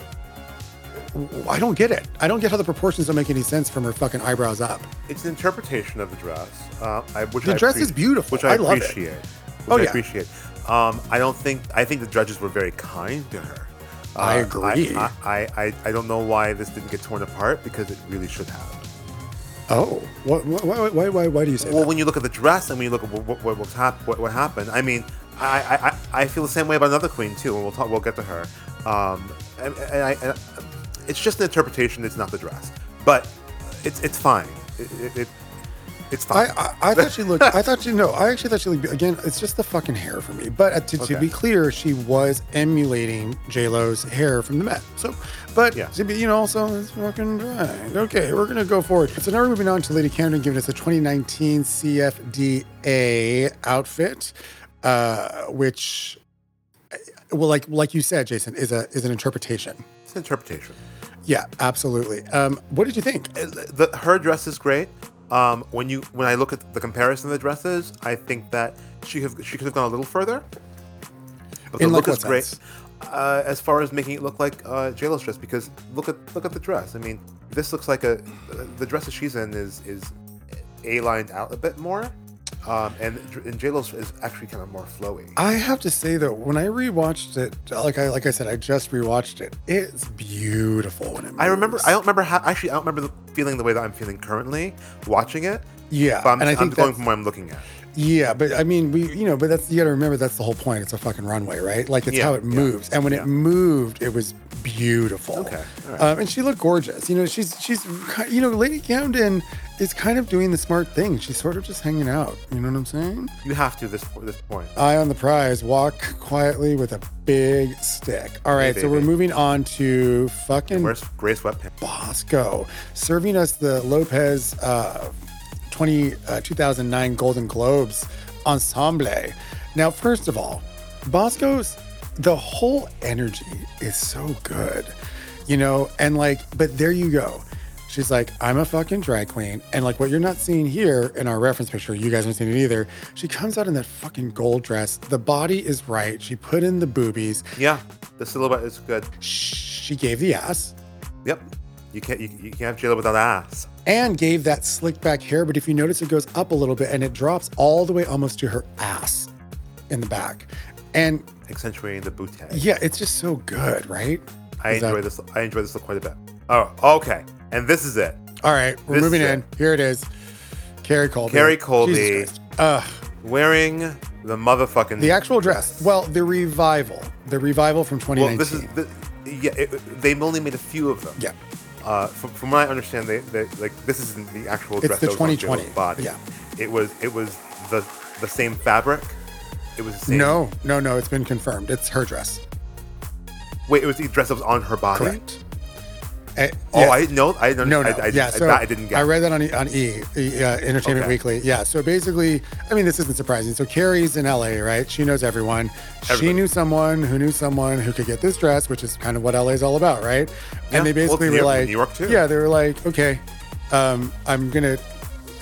I don't get it. I don't get how the proportions don't make any sense from her fucking eyebrows up. It's an interpretation of the dress, uh, I, which The I dress is beautiful. which I, I love it. appreciate. Which Oh, I yeah. appreciate. Um, I don't think I think the judges were very kind to her. Uh, I agree. I, I, I, I don't know why this didn't get torn apart because it really should have. Oh, why, why, why, why, do you say Well, that? when you look at the dress and when you look at what what, what, what happened, I mean, I, I, I- I feel the same way about another queen too, and we'll talk. We'll get to her. Um, and, and I, and it's just an interpretation. It's not the dress, but it's it's fine. It, it, it it's fine. I, I thought she looked. I thought she no. I actually thought she looked. Again, it's just the fucking hair for me. But uh, to, to be clear, she was emulating J Lo's hair from the Met. So, but Yeah. to be, you know, also it's fucking dry. Okay, we're gonna go forward. So now we're moving on to Lady Camden giving us a 2019 CFDA outfit, uh, which, uh, well, like like you said, Jason, is a is an interpretation. it's an interpretation. Yeah, absolutely. Um, what did you think? the, her dress is great. Um, when you when I look at the comparison of the dresses, I think that she have she could have gone a little further. But In the like look is great. Uh, as far as making it look like uh, JLo's dress, because look at look at the dress. I mean, this looks like a the dress that she's in is is a lined out a bit more, um, and and JLo's is actually kind of more flowy. I have to say though, when I rewatched it, like I like I said, I just rewatched it. It's beautiful when it. Moves. I remember. I don't remember how. Actually, I don't remember the, feeling the way that I'm feeling currently watching it. Yeah, But I'm, and I I'm going from what I'm looking at. Yeah, but I mean, we, you know, but that's you got to remember that's the whole point. It's a fucking runway, right? Like it's Yeah, how it yeah, moves, and when yeah. it moved, it was beautiful. Okay, all right. um, and she looked gorgeous. You know, she's she's you know, Lady Camden is kind of doing the smart thing. She's sort of just hanging out. You know what I'm saying? You have to this this point. Eye on the prize. Walk quietly with a big stick. All right, so we're baby. moving on to fucking Where's gray sweatpants? Bosco serving us the Lopez uh, 20, uh, 2009 Golden Globes ensemble. Now, first of all, Bosco's the whole energy is so good, you know, and like, but there you go. She's like, I'm a fucking drag queen. And like, what you're not seeing here in our reference picture, you guys aren't seeing it either. She comes out in that fucking gold dress. The body is right. She put in the boobies. Yeah, the silhouette is good. She gave the ass. Yep. You can't you, you can't have J-Lo without ass. and gave that slick back hair. But if you notice, it goes up a little bit and it drops all the way almost to her ass in the back. And accentuating the booty. yeah, it's just so good, right? I Is that- enjoy this. I enjoy this look quite a bit. Oh, okay. And this is it. All right, we're This moving in. it. Here it is. Kerri Colby. Kerri Colby. Ugh. Wearing the motherfucking. The actual dress. Well, the revival. The revival from well, 2019. this is the, yeah. It, they've only made a few of them. Yeah. Uh, from, from what I understand, they, they like this isn't the actual It's dress. the that was on 2020, body. yeah. It was. It was the the same fabric. It was the same. No, no, no. It's been confirmed. It's her dress. Wait, it was the dress that was on her body. Correct. Eh, Oh, yes. I know. I. No, no, I, I, yeah. I, So I didn't get. I read that on E- on E, uh, Entertainment Okay. Weekly. Yeah. So basically, I mean, this isn't surprising. So Kerri's in LA, right? She knows everyone. She knew someone who knew someone who could get this dress, which is kind of what LA is all about, right? Yeah. And they Well, basically New were York- like, New York, too. Yeah, they were like, okay, um, I'm gonna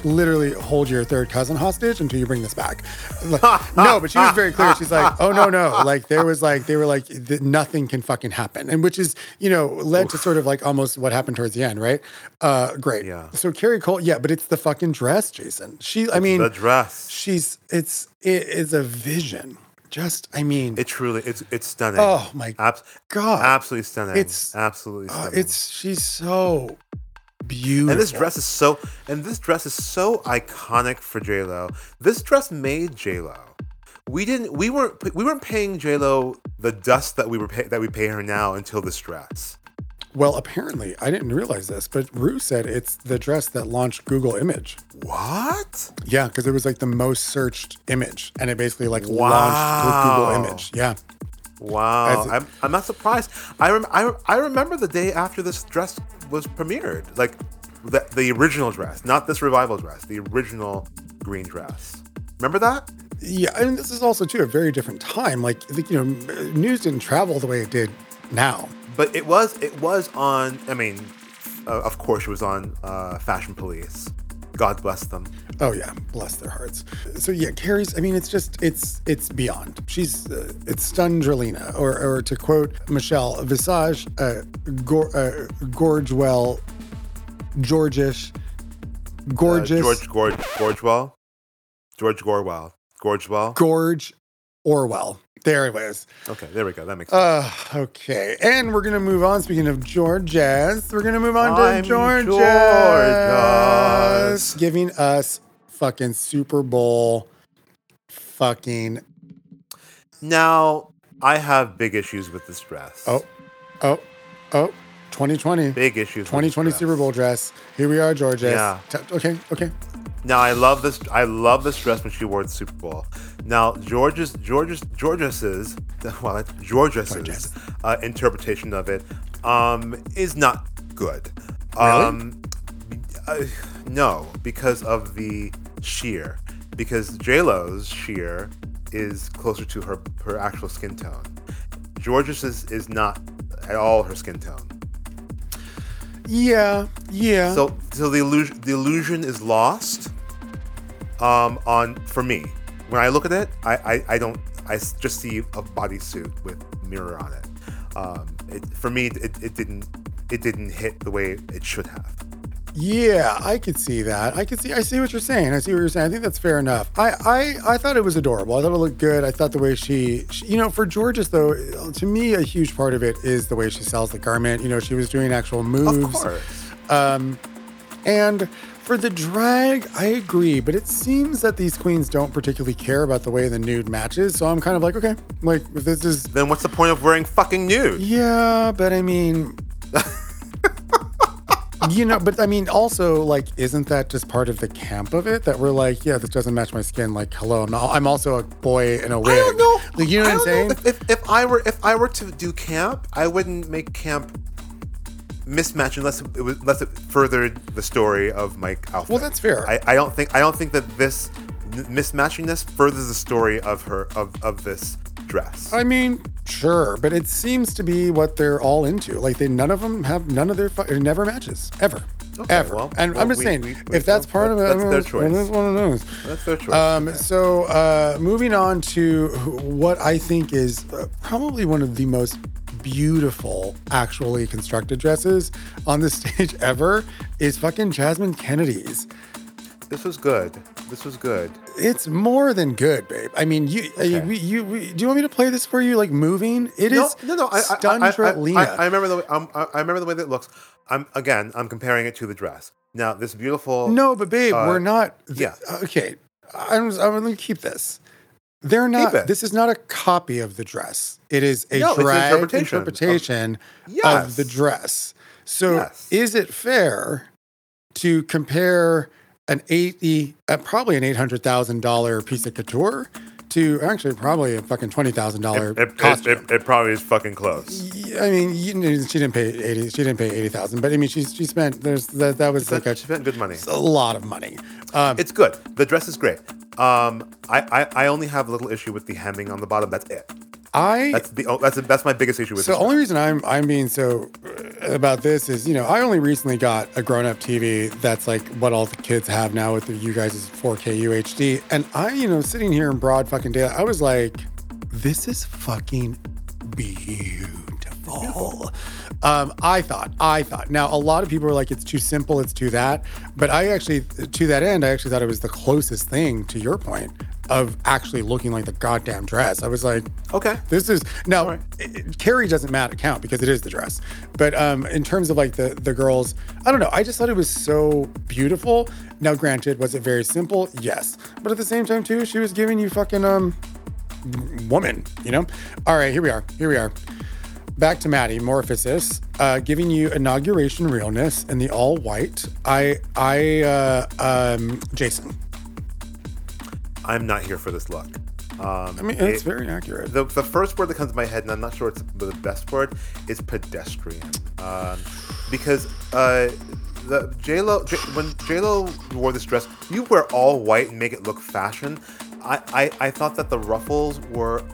literally hold your third cousin hostage until you bring this back. Like, [LAUGHS] no, but she was very clear. She's like, oh no, no. Like there was like they were like nothing can fucking happen, and which is you know led to sort of like almost what happened towards the end, right? Uh, great. Yeah. So Kerri Cole, yeah, but it's the fucking dress, Jason. She, I mean, the dress. she's it's it is a vision. Just, I mean, It truly. It's it's stunning. Oh, my Abs- God. Absolutely stunning. It's- absolutely uh, stunning. it's she's so beautiful. And this dress is so and this dress is so iconic for J Lo. This dress made J Lo. We didn't we weren't we weren't paying J Lo the dust that we were pay, that we pay her now until this dress. Well, apparently, I didn't realize this, but Ru said it's the dress that launched Google Image. What? Yeah, because it was like the most searched image, and it basically like Wow. launched Google Image. Yeah, Wow. As I'm, I'm not surprised. I, rem- I I remember the day after this dress was premiered. Like the the original dress, not this revival dress, the original green dress. Remember that? yeah, and this is also too a very different time. Like you know, news didn't travel the way it did now. But it was it was on. I mean, uh, of course, it was on uh, Fashion Police. God bless them. Oh yeah, bless their hearts. So yeah, Kerri's. I mean, it's just it's it's beyond. She's uh, it's Stundrelina, or or to quote Michelle, visage uh, gor- uh, gorge well, Georgish, Uh, gorgeous, George Gorge Gorgewell. George Gorwell. Gorgewell. gorge, Orwell. There it was. Okay, there we go. That makes sense. Uh, okay, and we're gonna move on. Speaking of Georges, we're gonna move on to I'm Jorgeous. giving us fucking Super Bowl, fucking Now, I have big issues with this dress. oh, oh, oh, 2020, big issues. 2020 Super. Bowl dress. Here we are, Jorgeous. Yeah. T- okay, okay. Now I love this. I love this dress when she wore the Super Bowl. Now George's George's Georges's [LAUGHS] well Jorgeous. uh, interpretation of it um, is not good. Really? Um, uh, no, because of the sheer. Because J Lo's sheer is closer to her her actual skin tone. George's is, is not at all her skin tone. Yeah, yeah. So so the illusion the illusion is lost. Um, on for me, when I look at it, I I, I don't I just see a bodysuit with mirror on it. Um, it for me it, it didn't it didn't hit the way it should have. Yeah, I could see that. I could see. I see what you're saying. I see what you're saying. I think that's fair enough. I, I, I thought it was adorable. I thought it looked good. I thought the way she, she, you know, for Jorgeous though, to me, a huge part of it is the way she sells the garment. You know, she was doing actual moves. Of course. Um, And for the drag, I agree, but it seems that these queens don't particularly care about the way the nude matches. So I'm kind of like, okay, like if this is Then what's the point of wearing fucking nude? yeah, but I mean, [LAUGHS] you know, but I mean, also, like, isn't that just part of the camp of it that we're like, yeah, this doesn't match my skin. Like, hello, I'm, I'm also a boy in a wig. I don't know. Like, you know I what I'm don't saying? If, if, if I were if I were to do camp, I wouldn't make camp mismatch unless it was unless it furthered the story of my outfit. Well, that's fair. I, I don't think I don't think that this n- mismatchingness furthers the story of her of, of this dress. I mean, sure, but it seems to be what they're all into. Like, they none of them have none of their it never matches ever, Okay, ever. well- and well, I'm just we- saying, we- we- if that's part of it, that's their choice. It's one of those. That's their choice. Um, so, uh, moving on to what I think is uh, probably one of the most beautiful, actually constructed dresses on the [LAUGHS] stage ever is fucking Jasmine Kennedie's. this was good. This was good. It's more than good, babe. I mean, you, uh, Okay. we, you, we, do you want me to play this for you? Like moving? It No, is no, no. I, I, I, I, I, I remember the way, um, I remember the way that it looks. I'm again. I'm comparing it to the dress. Now, this beautiful. No, but babe, Uh, we're not. th- yeah. Okay. I'm, I'm going to keep this. They're not. This is not a copy of the dress. It is a No, drag interpretation interpretation, of- of, Yes. the dress. So, Yes. is it fair to compare an eighty, uh, probably an eight hundred thousand dollar piece of couture, to actually probably a fucking twenty thousand dollar It, it, it, it probably is fucking close. I mean, you she didn't pay eighty. She didn't pay eighty thousand, but I mean, she she spent there's that that was like a, She spent good money. a lot of money. Um, It's good. The dress is great. Um, I, I, I only have a little issue with the hemming on the bottom. That's it. I That's the that's that's my biggest issue with it. So this. the only reason I'm I'm being so uh, about this is you know I only recently got a grown up TV that's like what all the kids have now with the you guys' is 4K UHD and I you know sitting here in broad fucking daylight I was like this is fucking beautiful. Um, I thought, I thought. Now, a lot of people were like, it's too simple, it's too that. But I actually, to that end, I actually thought it was the closest thing to your point of actually looking like the goddamn dress. I was like, Okay. this is now Alright. it- Kerri doesn't matter count because it is the dress. But um, in terms of like the the girls, I don't know. I just thought it was so beautiful. Now, granted, was it very simple? Yes. But at the same time, too, she was giving you fucking um woman. You know. All right, here we are. Here we are. Back to Maddy Morphosis, uh, giving you inauguration realness in the all white. I I uh, um Jason. I'm not here for this look. Um, I mean, it's very accurate. the, the first word that comes to my head, and I'm not sure it's the best word, is pedestrian. Um, because uh, the J Lo, J, when J Lo wore this dress, you wear all white and make it look fashion. I, I, I thought that the ruffles were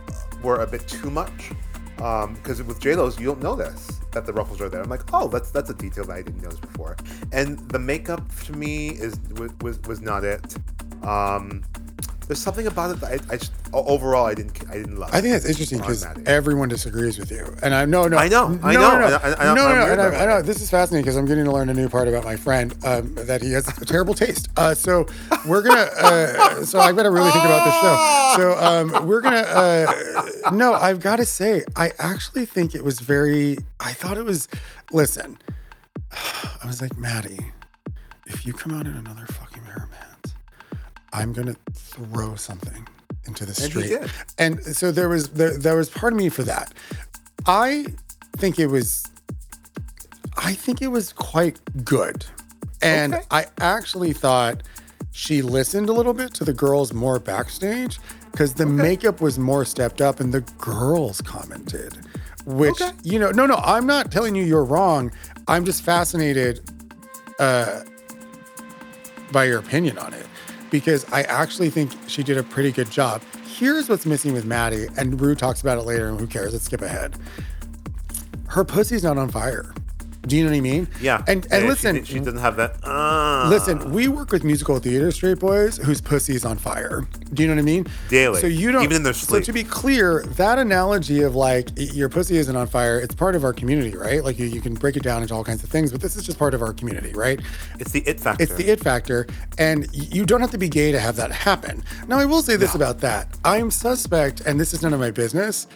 were a bit too much. Because with J Lo's, you don't know this that the ruffles are there. I'm like, oh, that's that's a detail that I didn't notice before. And the makeup to me is was was, was not it. Um, there's something about it that I, I just overall I didn't I didn't love. I think that's interesting because everyone disagrees with you, and I no no I know, no I no know, no and I- no I'm no, weird I, I know this is fascinating because I'm getting to learn a new part about my friend um, that he has a terrible taste. Uh, so we're gonna uh, so I better really think about this show. So um, we're gonna uh, no I've got to say I actually think it was very I thought it was listen [SIGHS] I was like Maddy if you come out in another I'm gonna throw something into the And he street. did. And so there was there, there was part of me for that. I think it was I think it was quite good. And Okay. I actually thought she listened a little bit to the girls more backstage because the makeup was more stepped up and the girls commented. Which, Okay. you know, no, no, I'm not telling you you're wrong. I'm just fascinated uh, by your opinion on it because I actually think she did a pretty good job. Here's what's missing with Maddy, and Ru talks about it later, and who cares? Let's skip ahead. Her pussy's not on fire. Do you know what I mean? Yeah. And and she listen, did- she, doesn't have that. Uh, listen, we work with musical theater straight boys whose pussy's on fire. Do you know what I mean? Daily. So you don't Even in their So sleep. to be clear, that analogy of like your pussy isn't on fire, it's part of our community, right? Like you, you can break it down into all kinds of things, but this is just part of our community, right? It's the it factor. It's the it factor, and you don't have to be gay to have that happen. Now, I will say this about that: I'm suspect, and this is none of my business.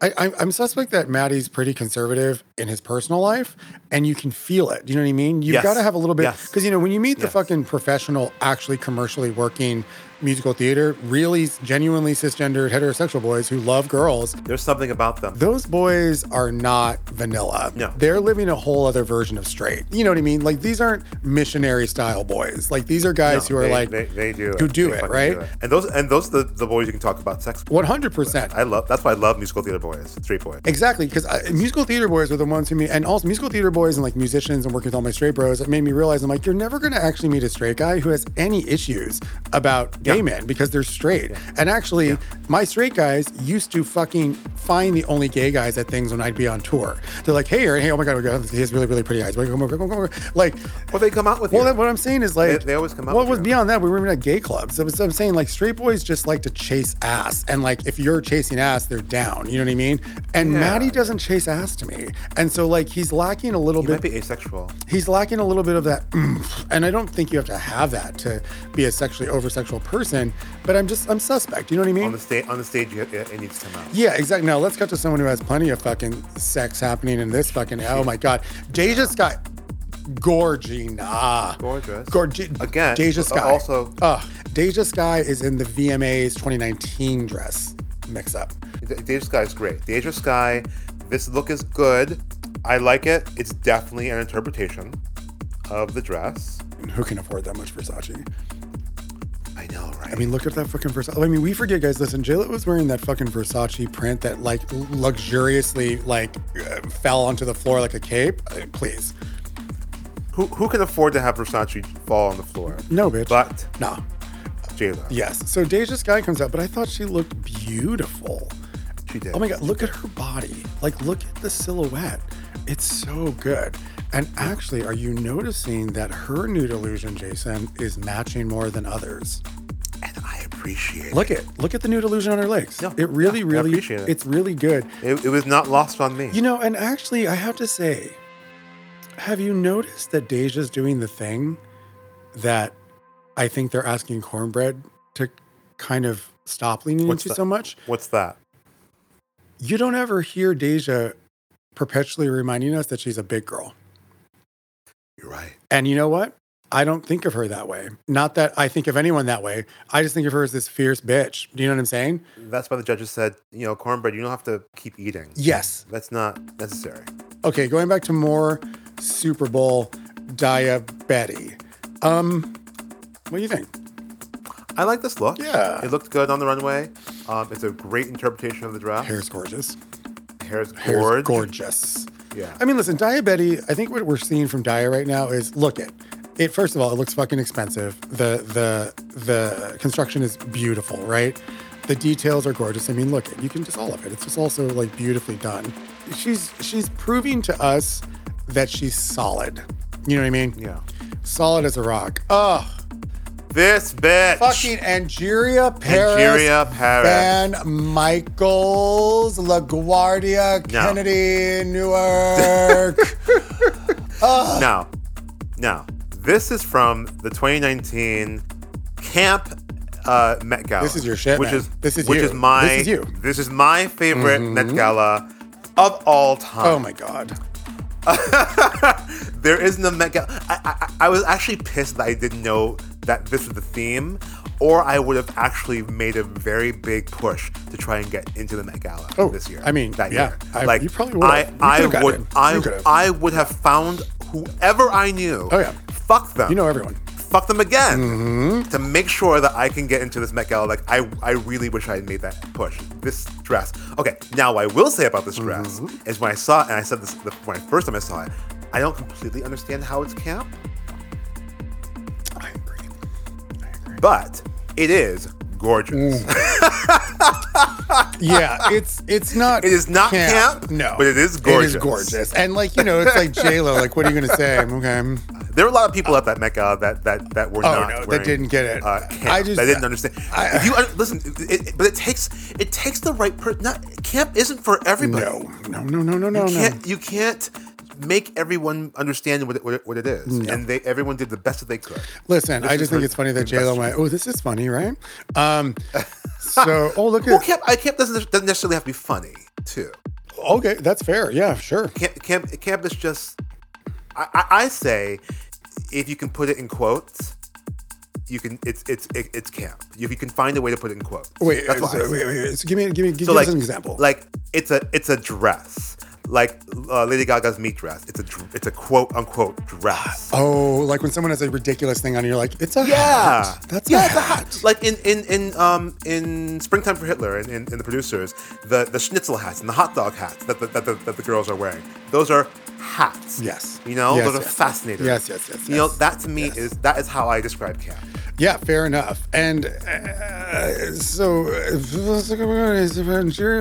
I, I'm, I'm suspect that Maddy's pretty conservative, in his personal life and you can feel it. Do you know what I mean? You've Yes. got to have a little bit Yes. because you know when you meet the Yes. fucking professional, actually commercially working musical theater, really genuinely cisgendered heterosexual boys who love girls, There's something about them. those boys are not vanilla. No. They're living a whole other version of straight. You know what I mean? Like these aren't missionary style boys. Like these are guys No, who are they, like they, they do who it. do They it, right? And those and those are the, the boys you can talk about sex. with. 100%. I love that's why I love musical theater boys, straight boys. Exactly, because uh, musical theater boys are the ones who meet, and also musical theater boys and like musicians and working with all my straight bros. It made me realize I'm like, you're never going to actually meet a straight guy who has any issues about gay Yeah. men because they're straight. And actually, my straight guys used to fucking find the only gay guys at things when I'd be on tour. They're like, hey, hey, oh my god, oh my god, he has really, really pretty eyes. Come over, come over. Like, Well, they come out with well, you. what I'm saying is like They- they always come out Well, with was you. beyond that? We were even at gay clubs. So, I'm saying like straight boys just like to chase ass, and like if you're chasing ass, they're down. You know what I mean? And Yeah. Maddy doesn't chase ass to me, and so like he's lacking a little you bit. might be asexual. he's lacking a little bit of that, [CLEARS THROAT] and I don't think you have to have that to be a sexually over sexual person. But I'm just I'm suspect. You know what I mean? On the stage, on the stage, you, it, it needs to come out. Yeah, exactly. Now let's cut to someone who has plenty of fucking sex happening in this fucking. Oh my god, DeJa Skye, Gorgina, Gorgeous. Gorgi- Again, DeJa Skye. also- uh, DeJa Skye is in the VMA's 2019 dress mix up. DeJa Skye is great. DeJa Skye, this look is good. I like it. It's definitely an interpretation of the dress. Who can afford that much Versace? I know, right? I mean, look at that fucking Versace. I mean, we forget, guys. Listen, J Lo was wearing that fucking Versace print that like luxuriously like uh, fell onto the floor like a cape. Uh, please, who who can afford to have Versace fall on the floor? no, bitch. But no. Jayla. Yes. So DeJa Skye comes out, but I thought she looked beautiful. She did. Oh my god, look at her body. Like look at the silhouette. It's so good. And actually, are you noticing that her nude illusion, Jason, is matching more than others? and I appreciate Look at look at the nude illusion on her legs. Yeah, it really, yeah, I really appreciate it. it's really good. it. it. It was not lost on me. You know, and actually I have to say, have you noticed that DeJa's doing the thing that I think they're asking Kornbread to kind of stop leaning What's into that? so much? What's that? You don't ever hear DeJa perpetually reminding us that she's a big girl. You're right. And you know what? I don't think of her that way. Not that I think of anyone that way. I just think of her as this fierce bitch. Do you know what I'm saying? That's why the judges said, you know, Kornbread. You don't have to keep eating. Yes. That's not necessary. Okay, going back to more Super Bowl Daya Betty. Um, what do you think? I like this look. Yeah. It looked good on the runway. Um, it's a great interpretation of the dress. Hair's gorgeous. Hair's Hair's gorge. gorgeous. Yeah. I mean, listen, Daya Betty. I think what we're seeing from Daya right now is look it. It first of all, it looks fucking expensive. The the the construction is beautiful, right? The details are gorgeous. I mean, look it. You can just all of it. It's just also like beautifully done. She's she's proving to us that she's solid. You know what I mean? yeah. Solid as a rock. Oh, This bitch. fucking Angeria Paris. Angeria Paris. VanMichaels, LaGuardia, No. Kennedy, Newark. [LAUGHS] Now, now, this is from the 2019 Camp uh, Met Gala. This is your shit, Which man. is This is which you. is my This is you. Mm-hmm. This is my favorite Met Gala of all time. oh my God. [LAUGHS] there isn't a Met Gala. I, I, I was actually pissed that I didn't know that this is the theme, or I would have actually made a very big push to try and get into the Met Gala Oh, this year. I mean, that yeah, year. I- like you probably would've. I, I would, I. I would have found whoever I knew. Oh, yeah. Fuck them. You know everyone. Fuck them again Mm-hmm. to make sure that I can get into this Met Gala. Like I, I really wish I had made that push. This dress. Okay, now what I will say about this dress Mm-hmm. is when I saw it, and I said this the, when I first time I saw it, I don't completely understand how it's camp, but it is gorgeous. [LAUGHS] Yeah, it's it's not. It is not camp, no, but it is gorgeous. is gorgeous, and like you know, it's like J Lo. Like, what are you gonna say? [LAUGHS] Okay. There were a lot of people at that Gala that that that were Oh, not no, that didn't get it. Uh, camp, I just- that didn't understand. I- if you un- listen, it, it- but it takes it takes the right person. Camp isn't for everybody. No, no, no, no, no, no, you no. can't you can't make everyone understand what it, what it, what it is, and they everyone did the best that they could. Listen, This I just think it's funny that J Lo went, "Oh, this is funny, right?" [LAUGHS] Um, so, oh, look Well, at camp, I camp doesn't doesn't necessarily have to be funny too. Okay, that's fair. Yeah, sure. Camp, camp, camp is just. I, I, I say, if you can put it in quotes, you can. It's it's it's camp. If you can find a way to put it in quotes. Wait, that's so, I say. wait, wait, wait. So give me, give me, give So like an example. Like it's a it's a dress. Like uh, Lady Gaga's meat dress. It's a it's a quote unquote dress. oh, like when someone has a ridiculous thing on, you're like, it's a Yeah, hat. That's yeah, a it's a hat. hat. Like in in in um in Springtime for Hitler and in, in, the producers, the the schnitzel hats and the hot dog hats that the, that the, that the girls are wearing. Those are hats. Yes. you know Yes, those are fascinating. Yes, yes, yes, You know that to me Yes. is that is how I describe camp. Yeah, fair enough. And uh, so, uh,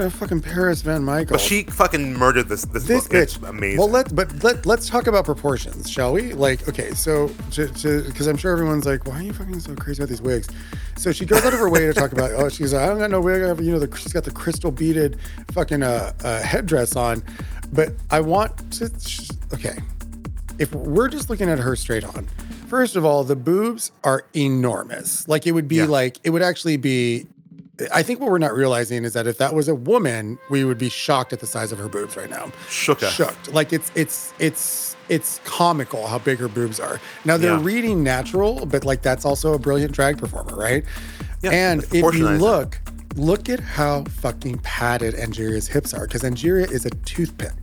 fucking Paris VanMichael. But she fucking murdered this this, this book. bitch, It's amazing. Well, let but let let's talk about proportions, shall we? Like, okay, so because I'm sure everyone's like, why are you fucking so crazy about these wigs? So she goes out of her way to talk about, oh, she's like, I don't got no wig, I have, you know, the, she's got the crystal beaded fucking uh, uh, headdress on, but I want to, sh- okay, if we're just looking at her straight on, first of all, the boobs are enormous. Like it would be Yeah. like it would actually be. I think what we're not realizing is that if that was a woman, we would be shocked at the size of her boobs right now. Shook us. Shocked. Like it's it's it's it's comical how big her boobs are. Now they're Yeah. reading natural, but like that's also a brilliant drag performer, right? Yeah, and if you look, look at how fucking padded Angeria's hips are, because Angeria is a toothpick.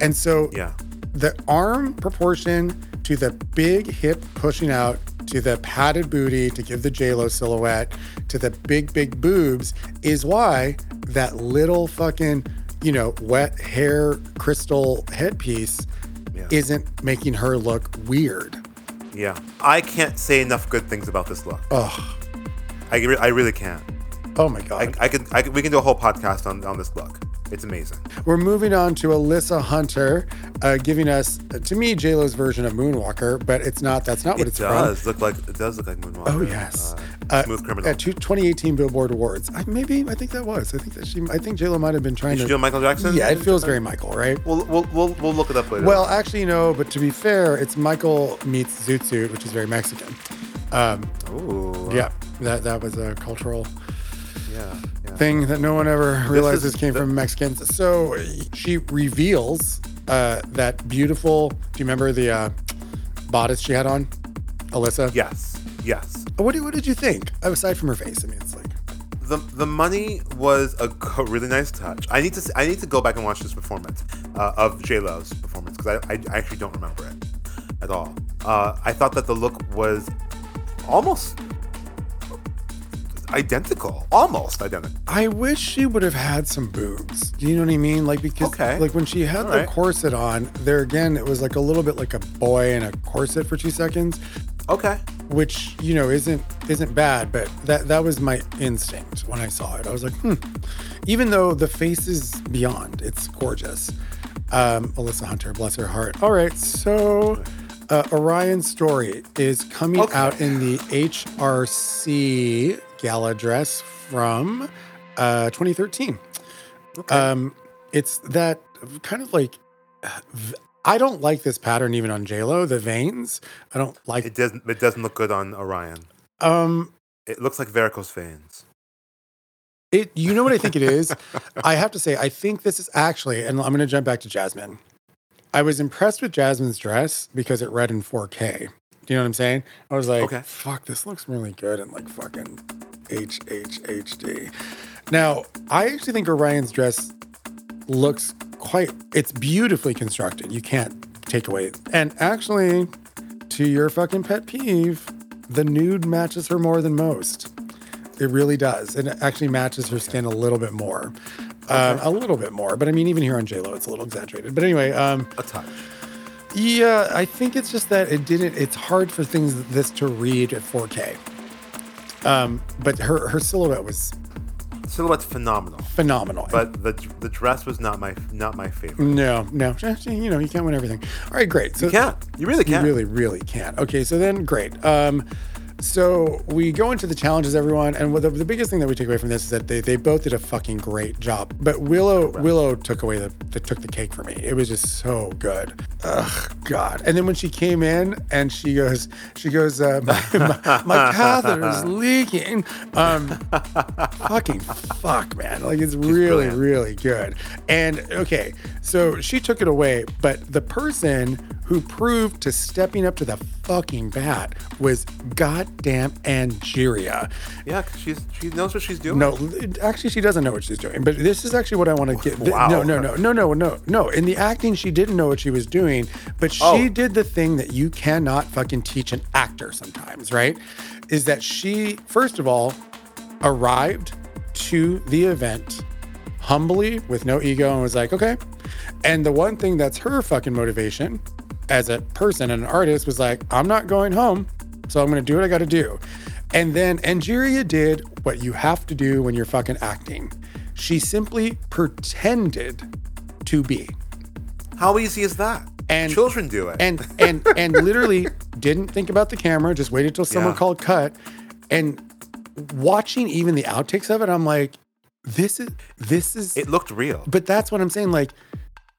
And so Yeah. The arm proportion to the big hip pushing out to the padded booty to give the J-Lo silhouette to the big, big boobs is why that little fucking, you know, wet hair crystal headpiece Yeah. isn't making her look weird. Yeah, I can't say enough good things about this look. Oh, I, re- I really can't. oh my God. I, I could I could, we can do a whole podcast on, on this look. It's amazing. We're moving on to Alyssa Hunter, uh, giving us, to me, J-Lo's version of Moonwalker, but it's not, that's not what It it's from. does look like it does look like Moonwalker. Oh yes, uh, Smooth Criminal. At two- 2018 Billboard Awards, I, maybe I think that was. I think that she. I think J Lo might have been trying Did to. you do Michael Jackson? yeah, it feels very Michael, right? We'll, we'll, we'll, we'll look it up later. Well, actually, no. But to be fair, it's Michael meets Zoot Suit, which is very Mexican. Um, Ooh, yeah, that that was a cultural yeah, yeah. thing that no one ever realizes is came the- from Mexicans. So she reveals uh, that beautiful. Do you remember the uh, bodice she had on, Alyssa? Yes, yes. What, did- what did you think? Aside from her face, I mean, it's like. The, the money was a, a really nice touch. I need to I need to go back and watch this performance uh, of J Lo's performance because I, I I actually don't remember it at all. Uh, I thought that the look was almost identical, almost identical. I wish she would have had some boobs. Do you know what I mean? Like because Okay. like when she had All the right. corset on, there again it was like a little bit like a boy in a corset for two seconds, Okay. which you know isn't isn't bad, but that that was my instinct when I saw it. I was like, hmm. Even though the face is beyond, it's gorgeous. Um, Alyssa Hunter, bless her heart. All right, so uh, Orion Story is coming Okay. out in the HRC gala dress from uh, 2013. Um, it's that kind of like I don't like this pattern even on JLo, the veins. I don't like It doesn't it doesn't look good on Orion. um It looks like varicose veins. it you know what I think it is? [LAUGHS] I have to say I think this is actually and I'm going to jump back to Jasmine. I was impressed with Jasmine's dress because it read in 4K. Do you know what I'm saying? I was like, Okay. fuck, this looks really good and like fucking HHHD. Now, I actually think Orion's dress looks quite, it's beautifully constructed. You can't take away. And actually, to your fucking pet peeve, the nude matches her more than most. It really does. And it actually matches her skin a little bit more. Um, a little bit more. But I mean, even here on JLo, it's a little exaggerated. But anyway, um, A touch. yeah, I think it's just that it didn't. It's hard for things this to read at 4K. Um, but her her silhouette was Silhouette's phenomenal, phenomenal. but the the dress was not my not my favorite. no, no, you know, you can't win everything. All right, great. So You can't. You really can't. You really, really can't. Okay, so then great. Um, So we go into the challenges, everyone, and what the, the biggest thing that we take away from this is that they, they both did a fucking great job. But Willow Willow took away the, the took the cake for me. It was just so good. Ugh, God. And then when she came in and she goes she goes uh, [LAUGHS] my, my, my catheter is [LAUGHS] leaking. Um, fucking fuck, man. Like it's really brilliant. really good. And okay, so she took it away, but the person who proved to stepping up to the fucking bat was goddamn Angeria. Yeah, she's she knows what she's doing. No, actually, she doesn't know what she's doing. But this is actually what I want to get. Wow. No, no, no, no, no, no, no. In the acting, she didn't know what she was doing, but she Oh. did the thing that you cannot fucking teach an actor sometimes, right? Is that she, first of all, arrived to the event humbly with no ego and was like, okay. And the one thing that's her fucking motivation as a person and an artist was like, I'm not going home. So I'm to do what I got to do. And then Angeria did what you have to do when you're fucking acting. She simply pretended to be. How easy is that? And- children do it. And and and [LAUGHS] literally didn't think about the camera, just waited till someone Yeah. called cut. And watching even the outtakes of it, I'm like, this is this is it looked real. but that's what I'm saying. Like,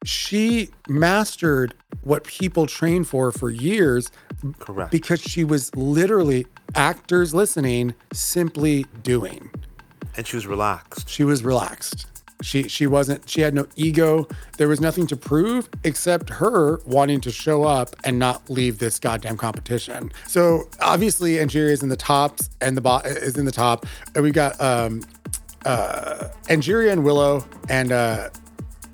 she mastered what people train for for years Correct. because she was literally actors listening, simply doing. and she was relaxed. She was relaxed. She she wasn't. She had no ego. There was nothing to prove except her wanting to show up and not leave this goddamn competition. So obviously, Angeria is in the tops, and the bot is in the top. And we got um, uh, Angeria and Willow and uh,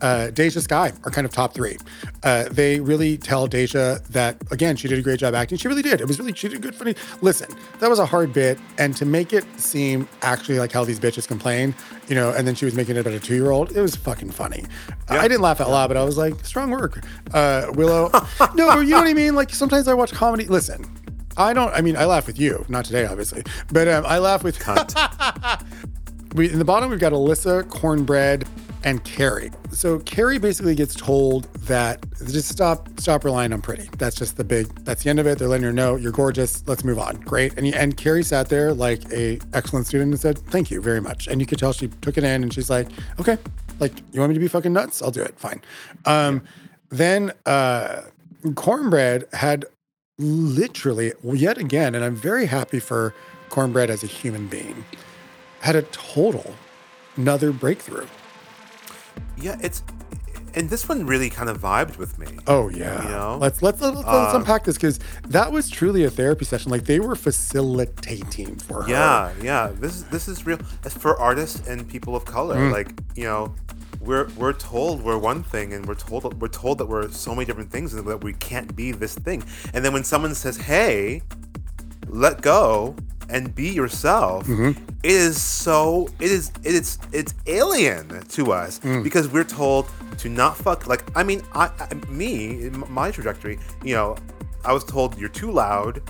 uh, DeJa Skye are kind of top three. Uh, they really tell DeJa that again she did a great job acting. She really did. It was really she did good funny. Listen, that was a hard bit, and to make it seem actually like how these bitches complain, you know, and then she was making it about a two year old. It was fucking funny. I didn't laugh out loud, but I was like, strong work, uh, Willow. no, you know what I mean. Like sometimes I watch comedy. Listen. I don't. I mean, I laugh with you, not today, obviously, but um, I laugh with. [LAUGHS] we in the bottom we've got Alyssa, Kornbread, and Kerri. So Kerri basically gets told that just stop stop relying on pretty. That's just the big that's the end of it. They're letting her know you're gorgeous. Let's move on. Great. And and Kerri sat there like a excellent student and said, Thank you very much. And you could tell she took it in and she's like, Okay, like you want me to be fucking nuts? I'll do it. Fine. Um then uh Kornbread had literally yet again, and I'm very happy for Kornbread as a human being, had a total another breakthrough. Yeah, it's and this one really kind of vibed with me. Oh yeah. You know? Let's let's let's, let's unpack this because that was truly a therapy session. Like they were facilitating for her. Yeah, yeah. This is this is real. It's for artists and people of color. Mm. Like you know, we're we're told we're one thing, and we're told we're told that we're so many different things, and that we can't be this thing. And then when someone says, "Hey, let go and be yourself," Mm-hmm. it is so it is it is it's alien to us Mm. because we're told to not fuck. Like I mean, I, I me in my trajectory, you know, I was told you're too loud,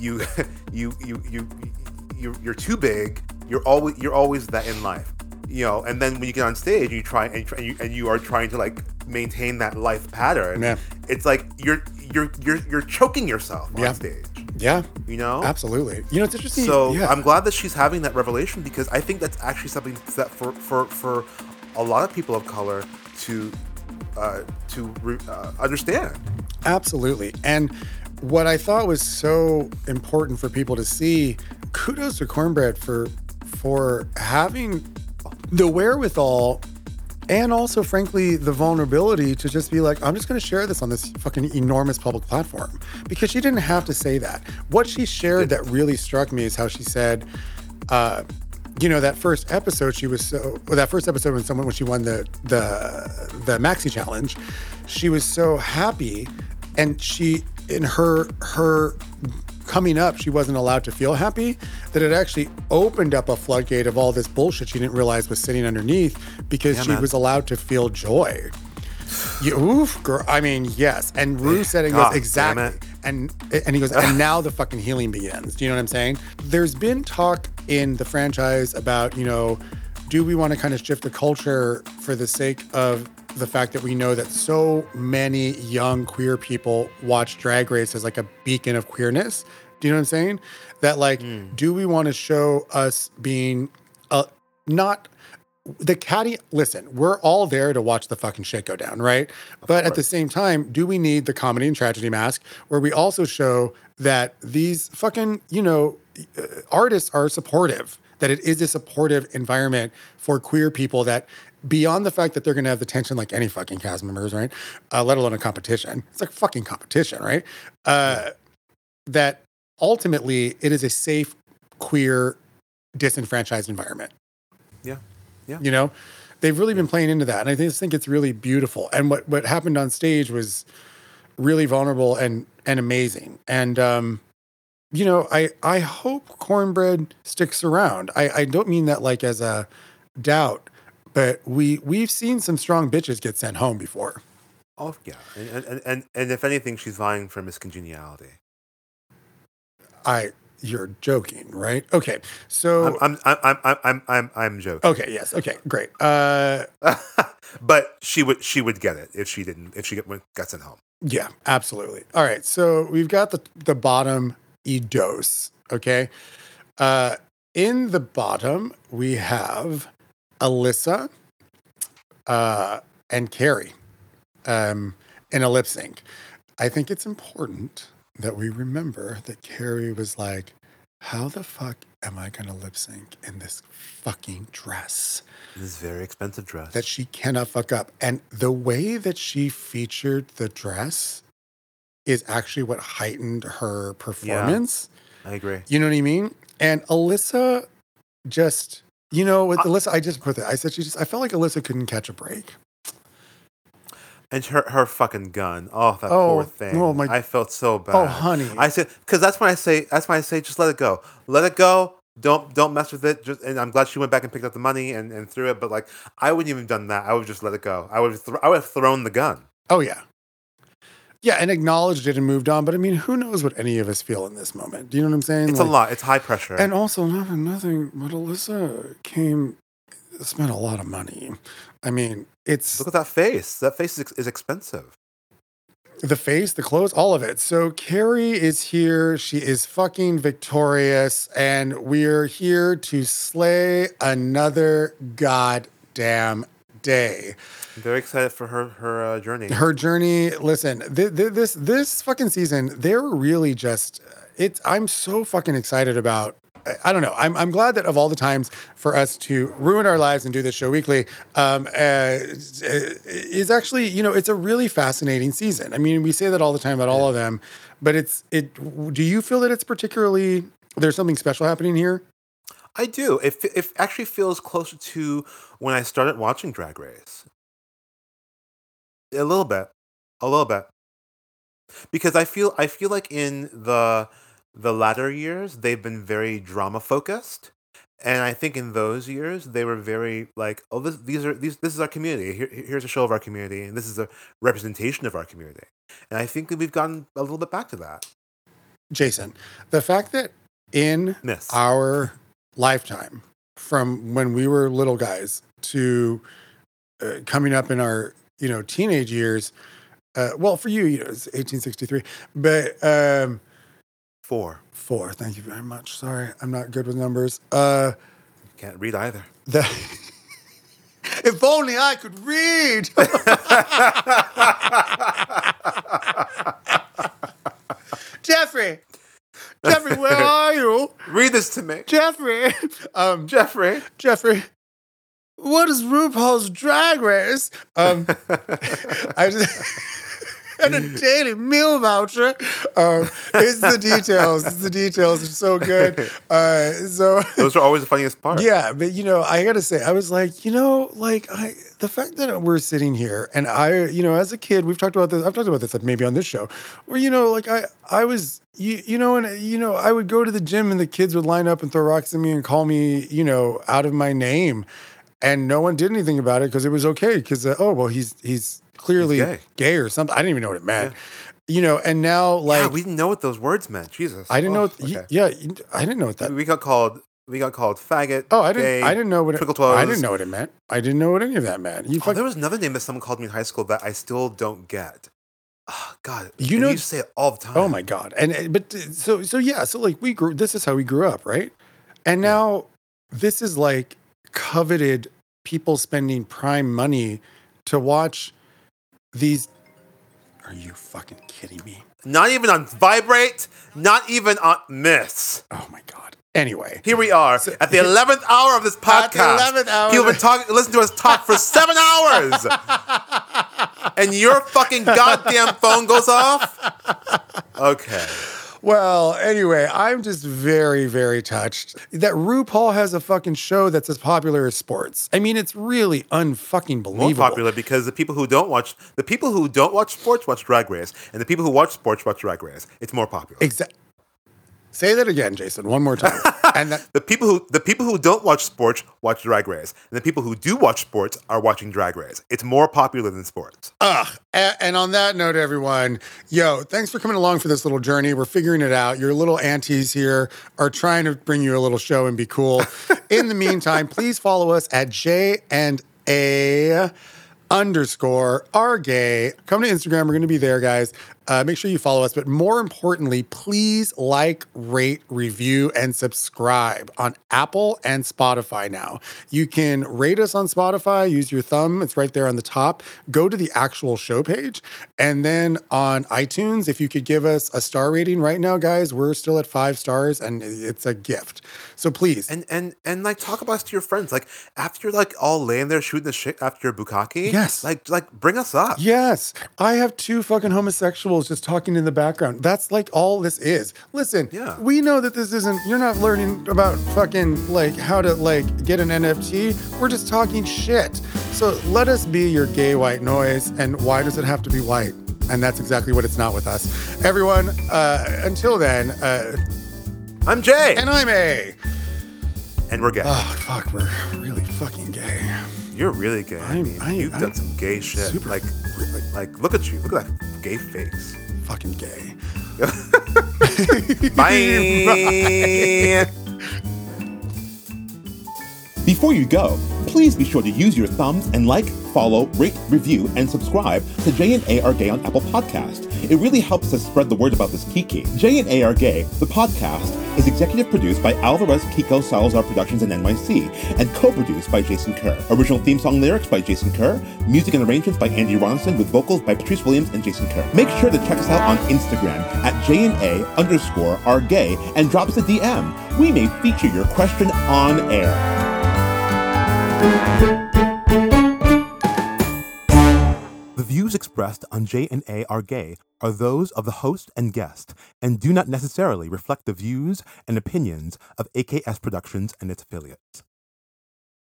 you [LAUGHS] you you you you're, you're too big. You're always you're always that in life, you know. And then when you get on stage, you try and, and you and you are trying to like maintain that life pattern. Yeah. It's like you're you're you're you're choking yourself on Yeah. stage. Yeah. You know. Absolutely. You know, it's interesting. So yeah. I'm glad that she's having that revelation because I think that's actually something that for for for a lot of people of color to uh, to re- uh, understand. Absolutely. And what I thought was so important for people to see, kudos to Kornbread for for having the wherewithal and also frankly the vulnerability to just be like, I'm just gonna share this on this fucking enormous public platform. Because she didn't have to say that. What she shared that really struck me is how she said, uh, you know that first episode she was so well, that first episode when someone when she won the the the maxi challenge she was so happy and she in her her coming up she wasn't allowed to feel happy that it actually opened up a floodgate of all this bullshit she didn't realize was sitting underneath because Yeah, she man. was allowed to feel joy you, oof, girl. I mean, yes. And Ru said it goes exactly. And and he goes, and [LAUGHS] now the fucking healing begins. Do you know what I'm saying? There's been talk in the franchise about, you know, do we want to kind of shift the culture for the sake of the fact that we know that so many young queer people watch Drag Race as like a beacon of queerness? Do you know what I'm saying? That like, do we want to show us being uh, not the catty? Listen, we're all there to watch the fucking shit go down, right? But at the same time, do we need the comedy and tragedy mask where we also show that these fucking you know uh, artists are supportive? That it is a supportive environment for queer people that. Beyond the fact that they're going to have the tension like any fucking cast members, right? Uh, let alone a competition. It's like fucking competition, right? Uh, that ultimately it is a safe, queer, disenfranchised environment. Yeah. Yeah. You know, they've really been playing into that, and I just think it's really beautiful. And what what happened on stage was really vulnerable and and amazing. And um, you know, I I hope Kornbread sticks around. I I don't mean that like as a doubt, but we we've seen some strong bitches get sent home before. Oh yeah. And and, and and if anything, she's vying for Miss Congeniality. I you're joking, right? Okay, so I'm I'm I'm I'm I'm I'm, I'm joking. okay, yes, okay, great. Uh, [LAUGHS] but she would she would get it if she didn't if she get, got sent home. Yeah, absolutely. All right. So we've got the the bottom e dose. Okay. Uh in the bottom, we have Alyssa uh and Kerri um in a lip sync. I think it's important that we remember that Kerri was like, How the fuck am I gonna lip sync in this fucking dress? This very expensive dress. that she cannot fuck up. And the way that she featured the dress is actually what heightened her performance. I agree. You know what I mean? And Alyssa just, you know, with Alyssa, I just put that. I said she just, I felt like Alyssa couldn't catch a break. And her her fucking gun. Oh, that Oh, poor oh thing. oh my- I felt so oh, bad. Oh, honey. I said because that's when I say that's when I say just let it go. Let it go. Don't don't mess with it. Just and I'm glad she went back and picked up the money and, and threw it. But like I wouldn't even have done that. I would just let it go. I would thro- I would have thrown the gun. Oh, yeah. Yeah, and acknowledged it and moved on. But I mean, who knows what any of us feel in this moment? Do you know what I'm saying? It's a lot. It's high pressure. And also, not for nothing, but Alyssa came, spent a lot of money. I mean, it's Look at that face. That face is, is expensive. the face, the clothes, all of it. So Kerri is here. She is fucking victorious, and we're here to slay another goddamn day. I'm very excited for her her uh, journey. Her journey. Listen, th- th- this this fucking season, they're really just. It's. I'm so fucking excited about. I- I don't know. I'm, I'm glad that of all the times for us to ruin our lives and do this show weekly, um, uh, is actually, you know, it's a really fascinating season. I mean, we say that all the time about all of them, but it's, it, do you feel that it's particularly, there's something special happening here? I do. It, it actually feels closer to when I started watching Drag Race. A little bit, a little bit, because I feel I feel like in the the latter years they've been very drama focused, and I think in those years they were very like, oh, this, these are these this is our community. Here, here's a show of our community, and this is a representation of our community. And I think that we've gotten a little bit back to that. Jason, the fact that in Miss. our lifetime, from when we were little guys to uh, coming up in our you know teenage years, uh, well, for you, you know, it's 1863, but um, Four. four. Thank you very much. Sorry, I'm not good with numbers. Uh, Can't read either. the [LAUGHS] if only I could read. [LAUGHS] Jeffrey, Jeffrey, where are you? [LAUGHS] Read this to me, Jeffrey, um, Jeffrey. Jeffrey, what is RuPaul's Drag Race? Um, [LAUGHS] I just [LAUGHS] and a daily meal voucher. Um, it's the details. It's the details. It's so good. [LAUGHS] Uh, so Those are always the funniest part. yeah, but you know, I gotta say, I was like, you know, like I, the fact that we're sitting here and I, you know, as a kid, we've talked about this. I've talked about this like maybe on this show, where you know, like I, I was, you, you know, and you know, I would go to the gym and the kids would line up and throw rocks at me and call me, you know, out of my name, and no one did anything about it because it was okay because uh, oh well, he's he's clearly gay. gay. or something. I didn't even know what it meant, you know, and now like yeah, we didn't know what those words meant. Jesus, I didn't know. Oh, What, okay. Yeah, I didn't know what that. we got called. We got called faggot. Oh, I didn't. gay, I didn't know what it. twinkle. I didn't know what it meant. I didn't know what any of that meant. You Oh, fuck, there was another name that someone called me in high school that I still don't get. Oh, God, You and know- you say it all the time. Oh my god! And uh, but uh, so so yeah, so like we grew. This is how we grew up, right? And now this is like coveted people spending prime money to watch these. Are you fucking kidding me? Not even on vibrate. Not even on miss. Oh my god! Anyway, Here we are at the eleventh hour of this [LAUGHS] podcast. 11th hour. People have been talking, listen to us talk for seven [LAUGHS] hours, and your fucking goddamn phone goes off. [LAUGHS] Okay. Well, anyway, I'm just very, very touched that RuPaul has a fucking show that's as popular as sports. I mean, it's really unfucking More believable. popular because the people who don't watch the people who don't watch sports watch Drag Race, and the people who watch sports watch Drag Race. It's more popular. Exactly. Say that again, Jason, one more time. [LAUGHS] and that, The people who the people who don't watch sports watch Drag Race, and the people who do watch sports are watching Drag Race. It's more popular than sports. ugh. A- And on that note, everyone, yo, thanks for coming along for this little journey. We're figuring it out. Your little aunties here are trying to bring you a little show and be cool. [LAUGHS] In the meantime, please follow us at J and A underscore are gay. Come to Instagram. We're going to be there, guys. Uh, make sure you follow us. But more importantly, please like, rate, review, and subscribe on Apple and Spotify now. You can rate us on Spotify, use your thumb, it's right there on the top. Go to the actual show page. And then on iTunes, if you could give us a star rating right now, guys, we're still at five stars and it's a gift. So please. And and and like talk about us to your friends. Like after you're like all laying there shooting the shit after your bukkake. Yes. Like like bring us up. Yes, I have two fucking just talking in the background. That's like all this is. Listen, Yeah. we know that this isn't. You're not learning about fucking like how to like get an NFT. We're just talking shit. So let us be your gay white noise. And why does it have to be white? And that's exactly what it's not with us. Everyone, uh, until then, uh, I'm Jay. and I'm A. And we're gay. Oh, fuck, we're really fucking gay. You're really gay. I I'm- mean, I- you've I'm done some gay shit. super- like really like look at you. Look at that gay face. fucking gay. [LAUGHS] [LAUGHS] Bye. [LAUGHS] Before you go, please be sure to use your thumbs and like, follow, rate, review, and subscribe to J and A Are Gay on Apple Podcast. It really helps us spread the word about this Kiki. J and A Are Gay, the podcast, is executive produced by Alvarez Kiko Salazar Productions in NYC and co-produced by Jason Kerr. Original theme song lyrics by Jason Kerr, music and arrangements by Andy Ronson with vocals by Patrice Williams and Jason Kerr. Make sure to check us out on Instagram at J and A underscore Are Gay and drop us a DM. We may feature your question on air. The views expressed on J&A Are Gay are those of the host and guest and do not necessarily reflect the views and opinions of AKS Productions and its affiliates.